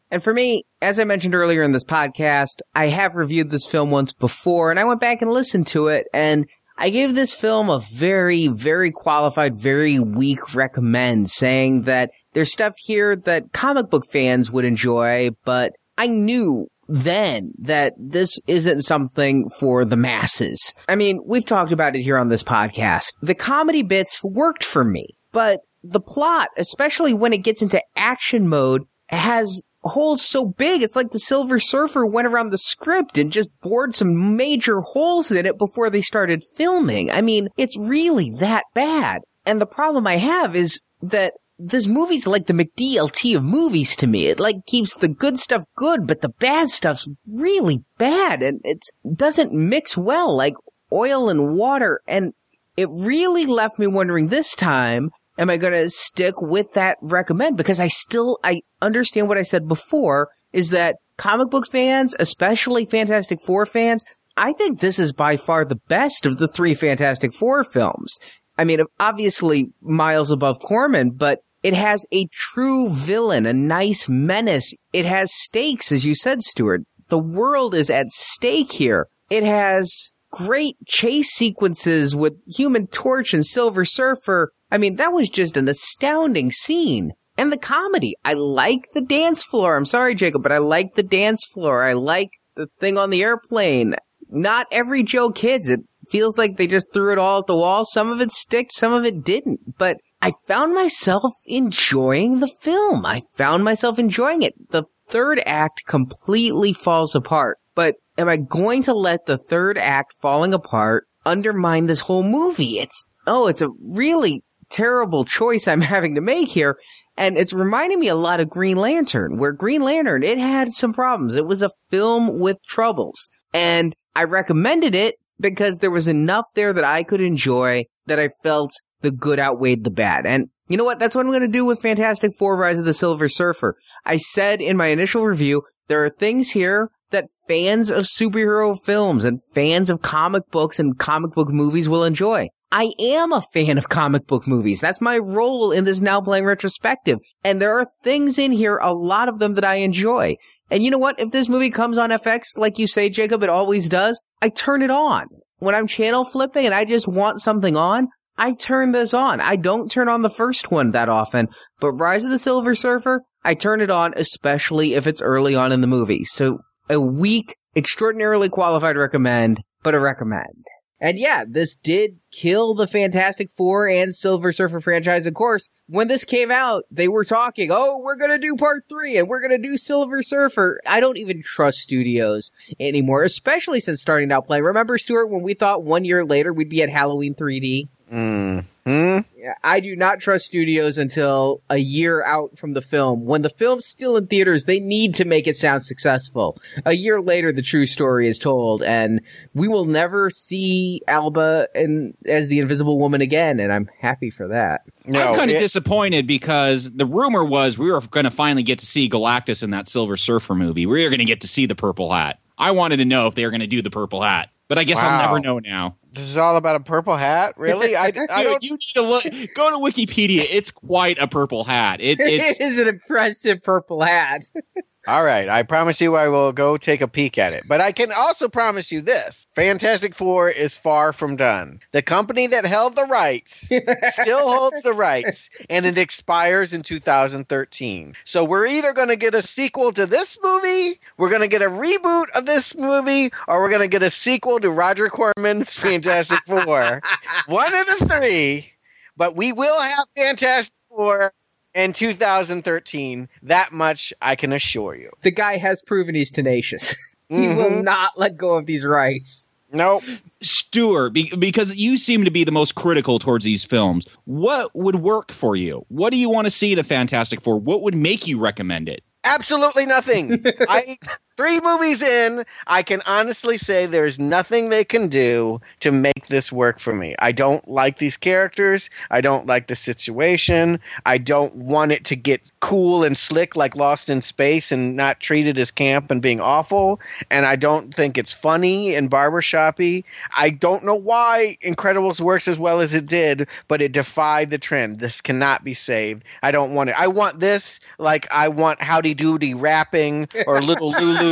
And for me, as I mentioned earlier in this podcast, I have reviewed this film once before, and I went back and listened to it, and I gave this film a very, very qualified, very weak recommend, saying that there's stuff here that comic book fans would enjoy, but I knew then that this isn't something for the masses. I mean, we've talked about it here on this podcast. The comedy bits worked for me, but the plot, especially when it gets into action mode, has holes so big. It's like the Silver Surfer went around the script and just bored some major holes in it before they started filming. I mean, it's really that bad. And the problem I have is that this movie's like the McDLT of movies to me. It like keeps the good stuff good, but the bad stuff's really bad and it doesn't mix well like oil and water. And it really left me wondering this time am I going to stick with that recommend? Because I still, I understand what I said before is that comic book fans, especially Fantastic Four fans, I think this is by far the best of the three Fantastic Four films. I mean, obviously miles above Corman, but it has a true villain, a nice menace. It has stakes, as you said, Stuart. The world is at stake here. It has great chase sequences with Human Torch and Silver Surfer I mean, that was just an astounding scene. And the comedy. I like the dance floor. I'm sorry, Jacob, but I like the dance floor. I like the thing on the airplane. Not every joke hits. It feels like they just threw it all at the wall. Some of it sticked, some of it didn't. But I found myself enjoying the film. I found myself enjoying it. The third act completely falls apart. But am I going to let the third act falling apart undermine this whole movie? It's, oh, it's a really terrible choice I'm having to make here. And it's reminding me a lot of Green Lantern, where Green Lantern, it had some problems. It was a film with troubles. And I recommended it because there was enough there that I could enjoy that I felt the good outweighed the bad. And you know what? That's what I'm going to do with Fantastic Four Rise of the Silver Surfer. I said in my initial review, there are things here that fans of superhero films and fans of comic books and comic book movies will enjoy. I am a fan of comic book movies. That's my role in this now playing retrospective. And there are things in here, a lot of them that I enjoy. And you know what? If this movie comes on FX, like you say, Jacob, it always does, I turn it on. When I'm channel flipping and I just want something on, I turn this on. I don't turn on the first one that often, but Rise of the Silver Surfer, I turn it on, especially if it's early on in the movie. So a weak, extraordinarily qualified recommend, but a recommend. And yeah, this did kill the Fantastic Four and Silver Surfer franchise. Of course, when this came out, they were talking, oh, we're going to do part three and we're going to do Silver Surfer. I don't even trust studios anymore, especially since starting out playing. Remember, Stuart, when we thought one year later we'd be at Halloween 3D? Mm. Hmm? I do not trust studios until a year out from the film. When the film's still in theaters, they need to make it sound successful. A year later, the true story is told, and we will never see Alba and as the Invisible Woman again, and I'm happy for that. No, I'm kind of disappointed because the rumor was we were going to finally get to see Galactus in that Silver Surfer movie. We were going to get to see the Purple Hat. I wanted to know if they were going to do the Purple Hat. but I guess Wow. I'll never know now. This is all about a purple hat, really? I, I don't. you need to look. Go to Wikipedia. It's quite a purple hat. It, it's it is an impressive purple hat. All right, I promise you I will go take a peek at it. But I can also promise you this Fantastic Four is far from done. The company that held the rights still holds the rights, and it expires in 2013. So we're either going to get a sequel to this movie, we're going to get a reboot of this movie, or we're going to get a sequel to Roger Corman's Fantastic Four. One of the three, but we will have Fantastic Four in 2013. That much I can assure you. The guy has proven he's tenacious. he will Mhm. not let go of these rights. Nope. Stuart, be- because you seem to be the most critical towards these films. What would work for you? What do you want to see in a Fantastic Four? What would make you recommend it? Absolutely nothing. I three movies in, I can honestly say there's nothing they can do to make this work for me. I don't like these characters. I don't like the situation. I don't want it to get cool and slick like Lost in Space and not treated as camp and being awful. And I don't think it's funny and barbershoppy. I don't know why Incredibles works as well as it did, but it defied the trend. This cannot be saved. I don't want it. I want this like I want Howdy Doody rapping or Little Lulu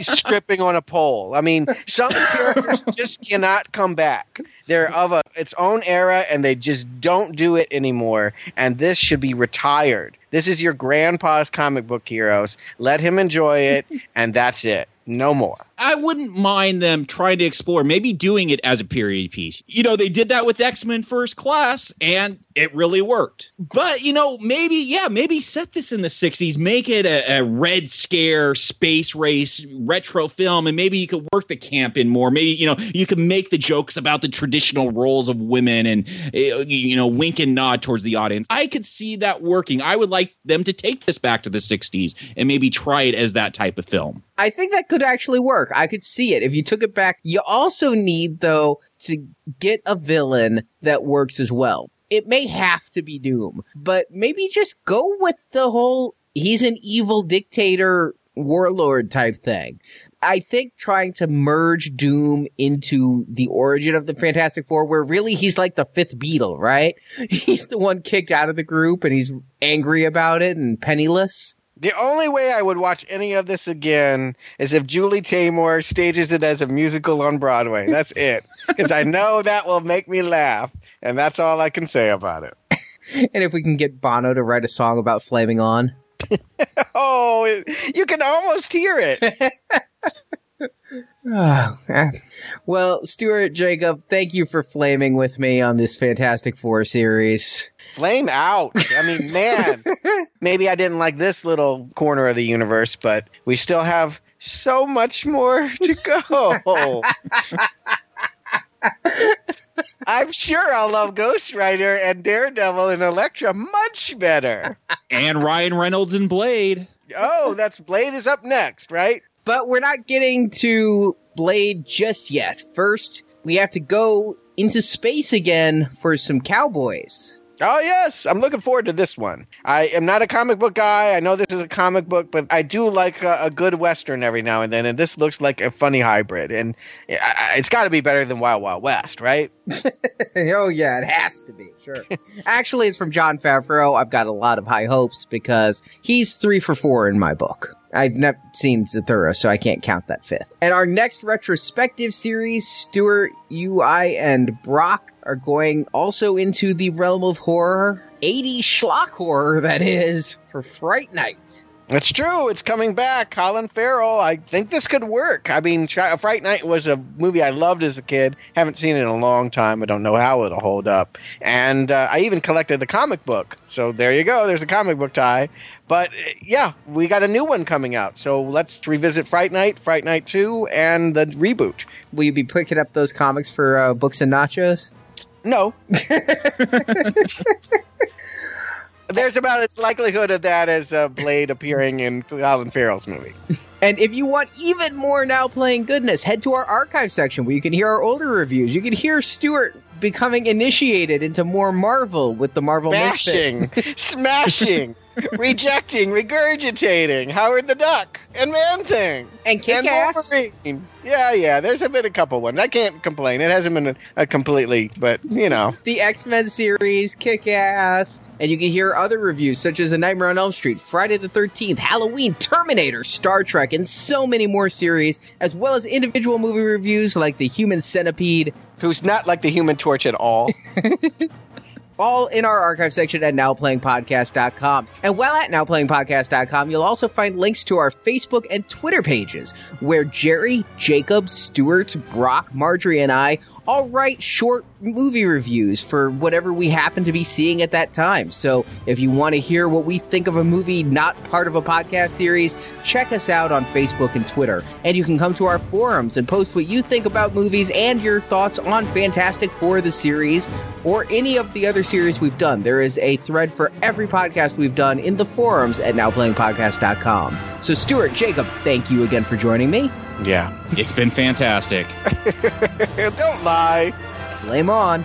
stripping on a pole. I mean, some characters just cannot come back. They're of a, its own era and they just don't do it anymore. And this should be retired. This is your grandpa's comic book heroes. Let him enjoy it, and that's it. No more. I wouldn't mind them trying to explore, maybe doing it as a period piece. You know, they did that with X Men First Class, and it really worked. But, you know, maybe, yeah, maybe set this in the 60s, make it a, a Red Scare space race retro film, and maybe you could work the camp in more. Maybe, you know, you could make the jokes about the traditional roles of women and, eh, you know, wink and nod towards the audience. I could see that working. I would like them to take this back to the 60s and maybe try it as that type of film. I think that could actually work. I could see it if you took it back. You also need though to get a villain that works as well. It may have to be Doom, but maybe just go with the whole he's an evil dictator warlord type thing. I think trying to merge Doom into the origin of the Fantastic Four, where really he's like the fifth Beatle, right? He's the one kicked out of the group and he's angry about it and penniless. The only way I would watch any of this again is if Julie Taymor stages it as a musical on Broadway. That's it. Because I know that will make me laugh. And that's all I can say about it. And if we can get Bono to write a song about flaming on. Oh, you can almost hear it. Ah. well, Stuart Jacob, thank you for flaming with me on this Fantastic Four series. Flame out. I mean, man, maybe I didn't like this little corner of the universe, but we still have so much more to go. I'm sure I'll love Ghost Rider and Daredevil and Elektra much better. And Ryan Reynolds and Blade. Oh, that's Blade is up next, right? But we're not getting to Blade just yet. First, we have to go into space again for some cowboys. Oh yes, I'm looking forward to this one. I am not a comic book guy. I know this is a comic book, but I do like a, a good western every now and then, and this looks like a funny hybrid. And it's got to be better than Wild Wild West, right? oh yeah, it has to be. Sure. Actually, it's from Jon Favreau. I've got a lot of high hopes because he's three for four in my book. I've never seen Zathura, so I can't count that fifth. And our next retrospective series, Stuart, you, I, and Brock are going also into the realm of horror. 80 schlock horror, that is, for Fright Night. It's true. It's coming back. Colin Farrell. I think this could work. I mean, Fright Night was a movie I loved as a kid. Haven't seen it in a long time. I don't know how it'll hold up. And uh, I even collected the comic book. So there you go. There's a comic book tie. But uh, yeah, we got a new one coming out. So let's revisit Fright Night, Fright Night 2, and the reboot. Will you be picking up those comics for uh, books and nachos? No. There's about as likelihood of that as uh, Blade appearing in Colin Farrell's movie. And if you want even more now playing goodness, head to our archive section where you can hear our older reviews. You can hear Stuart becoming initiated into more Marvel with the Marvel Smashing, smashing. Rejecting, regurgitating Howard the Duck and Man Thing and Kick Ass. Yeah, yeah. There's been a couple ones. I can't complain. It hasn't been a, a completely, but you know, the X Men series, Kick Ass, and you can hear other reviews such as A Nightmare on Elm Street, Friday the Thirteenth, Halloween, Terminator, Star Trek, and so many more series, as well as individual movie reviews like The Human Centipede, who's not like the Human Torch at all. all in our archive section at nowplayingpodcast.com. And while at nowplayingpodcast.com, you'll also find links to our Facebook and Twitter pages where Jerry, Jacob, Stuart, Brock, Marjorie, and I all write short movie reviews for whatever we happen to be seeing at that time. So if you want to hear what we think of a movie not part of a podcast series, check us out on Facebook and Twitter. And you can come to our forums and post what you think about movies and your thoughts on Fantastic Four, the series, or any of the other series we've done. There is a thread for every podcast we've done in the forums at nowplayingpodcast.com. So, Stuart, Jacob, thank you again for joining me. Yeah. It's been fantastic. Don't lie. Blame on.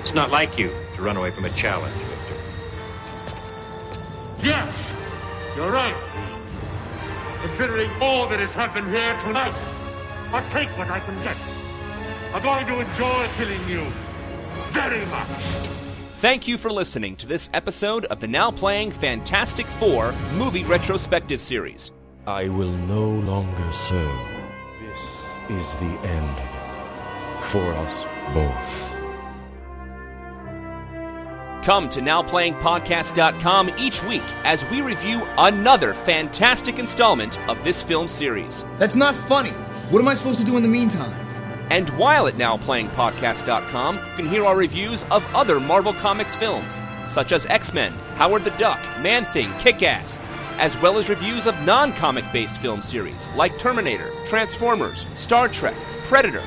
It's not like you to run away from a challenge, Victor. Yes, you're right. Considering all that has happened here tonight, I'll take what I can get. I'm going to enjoy killing you very much. Thank you for listening to this episode of the now playing Fantastic Four movie retrospective series. I will no longer serve. This is the end for us both. Come to NowPlayingPodcast.com each week as we review another fantastic installment of this film series. That's not funny. What am I supposed to do in the meantime? And while at NowPlayingPodcast.com, you can hear our reviews of other Marvel Comics films, such as X Men, Howard the Duck, Man Thing, Kick Ass, as well as reviews of non comic based film series like Terminator, Transformers, Star Trek, Predator,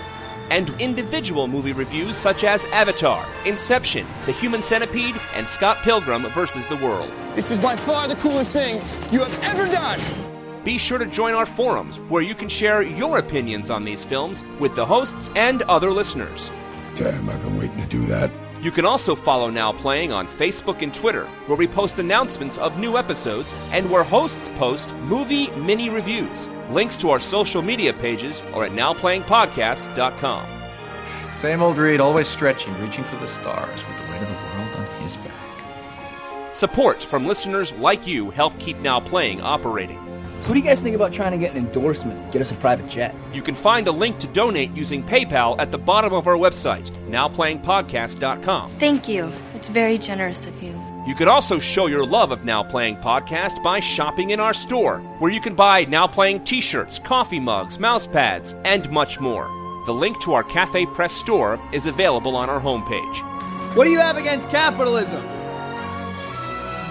and individual movie reviews such as Avatar, Inception, The Human Centipede, and Scott Pilgrim vs. the World. This is by far the coolest thing you have ever done! Be sure to join our forums where you can share your opinions on these films with the hosts and other listeners. Damn, I've been waiting to do that. You can also follow Now Playing on Facebook and Twitter, where we post announcements of new episodes and where hosts post movie mini reviews. Links to our social media pages are at nowplayingpodcast.com. Same old Reed, always stretching, reaching for the stars with the weight of the world on his back. Support from listeners like you help keep Now Playing operating. What do you guys think about trying to get an endorsement, get us a private jet? You can find a link to donate using PayPal at the bottom of our website, nowplayingpodcast.com. Thank you. It's very generous of you. You could also show your love of Now Playing Podcast by shopping in our store, where you can buy Now Playing t shirts, coffee mugs, mouse pads, and much more. The link to our Cafe Press store is available on our homepage. What do you have against capitalism?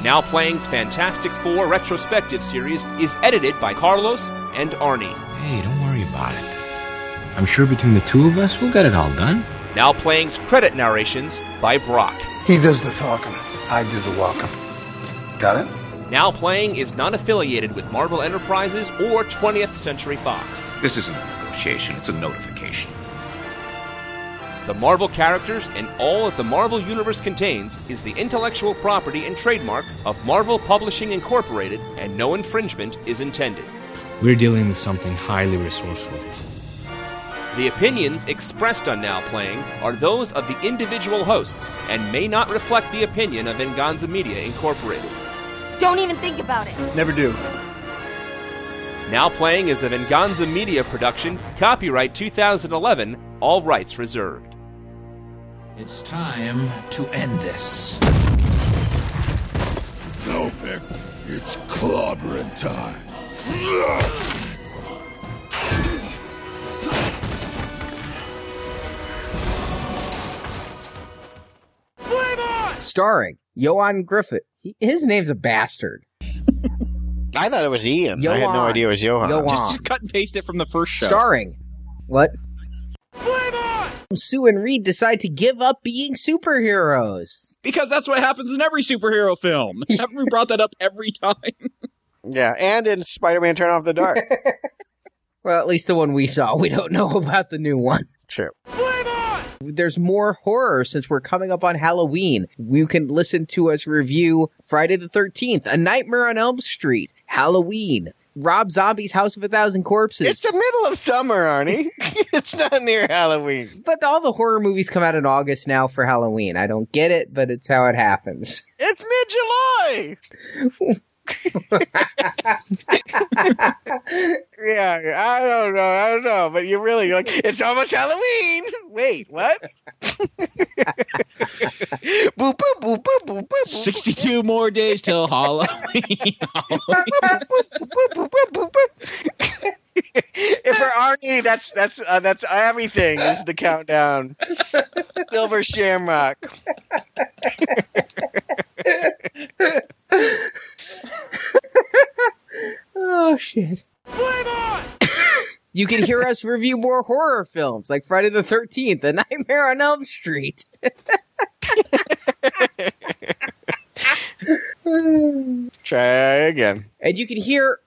Now Playing's Fantastic Four retrospective series is edited by Carlos and Arnie. Hey, don't worry about it. I'm sure between the two of us, we'll get it all done. Now Playing's credit narrations by Brock. He does the talking. I do the walking. Got it? Now Playing is not affiliated with Marvel Enterprises or 20th Century Fox. This isn't a negotiation, it's a notification. The Marvel characters and all that the Marvel Universe contains is the intellectual property and trademark of Marvel Publishing Incorporated, and no infringement is intended. We're dealing with something highly resourceful. The opinions expressed on Now Playing are those of the individual hosts and may not reflect the opinion of Venganza Media Incorporated. Don't even think about it. Never do. Now Playing is a Venganza Media production, copyright 2011, all rights reserved. It's time to end this. No, Vic. It's clobbering time. Starring Ioan Gruffudd. He, his name's a bastard. I thought it was Ian. I had no idea it was Johan. Johan. Just, just cut and paste it from the first show. Starring. What? Sue and Reed decide to give up being superheroes. Because that's what happens in every superhero film. Haven't we brought that up every time? Yeah, and in Spider-Man: Turn Off the Dark. Well, at least the one we saw. We don't know about the new one. True. There's more horror since we're coming up on Halloween. You can listen to us review Friday the 13th, A Nightmare on Elm Street, Halloween, Rob Zombie's House of a Thousand Corpses. It's the middle of summer, Arnie. it's not near Halloween. But all the horror movies come out in August now for Halloween. I don't get it, but it's how it happens. It's mid July. yeah, I don't know, I don't know, but you really like it's almost Halloween. Wait, what? boop boop boop boop boop boop. 62 more days till Halloween. if for Arnie, that's that's uh, that's everything. Is the countdown? Silver Shamrock. Oh shit. You can hear us review more horror films like Friday the 13th, The Nightmare on Elm Street. Try again. And you can hear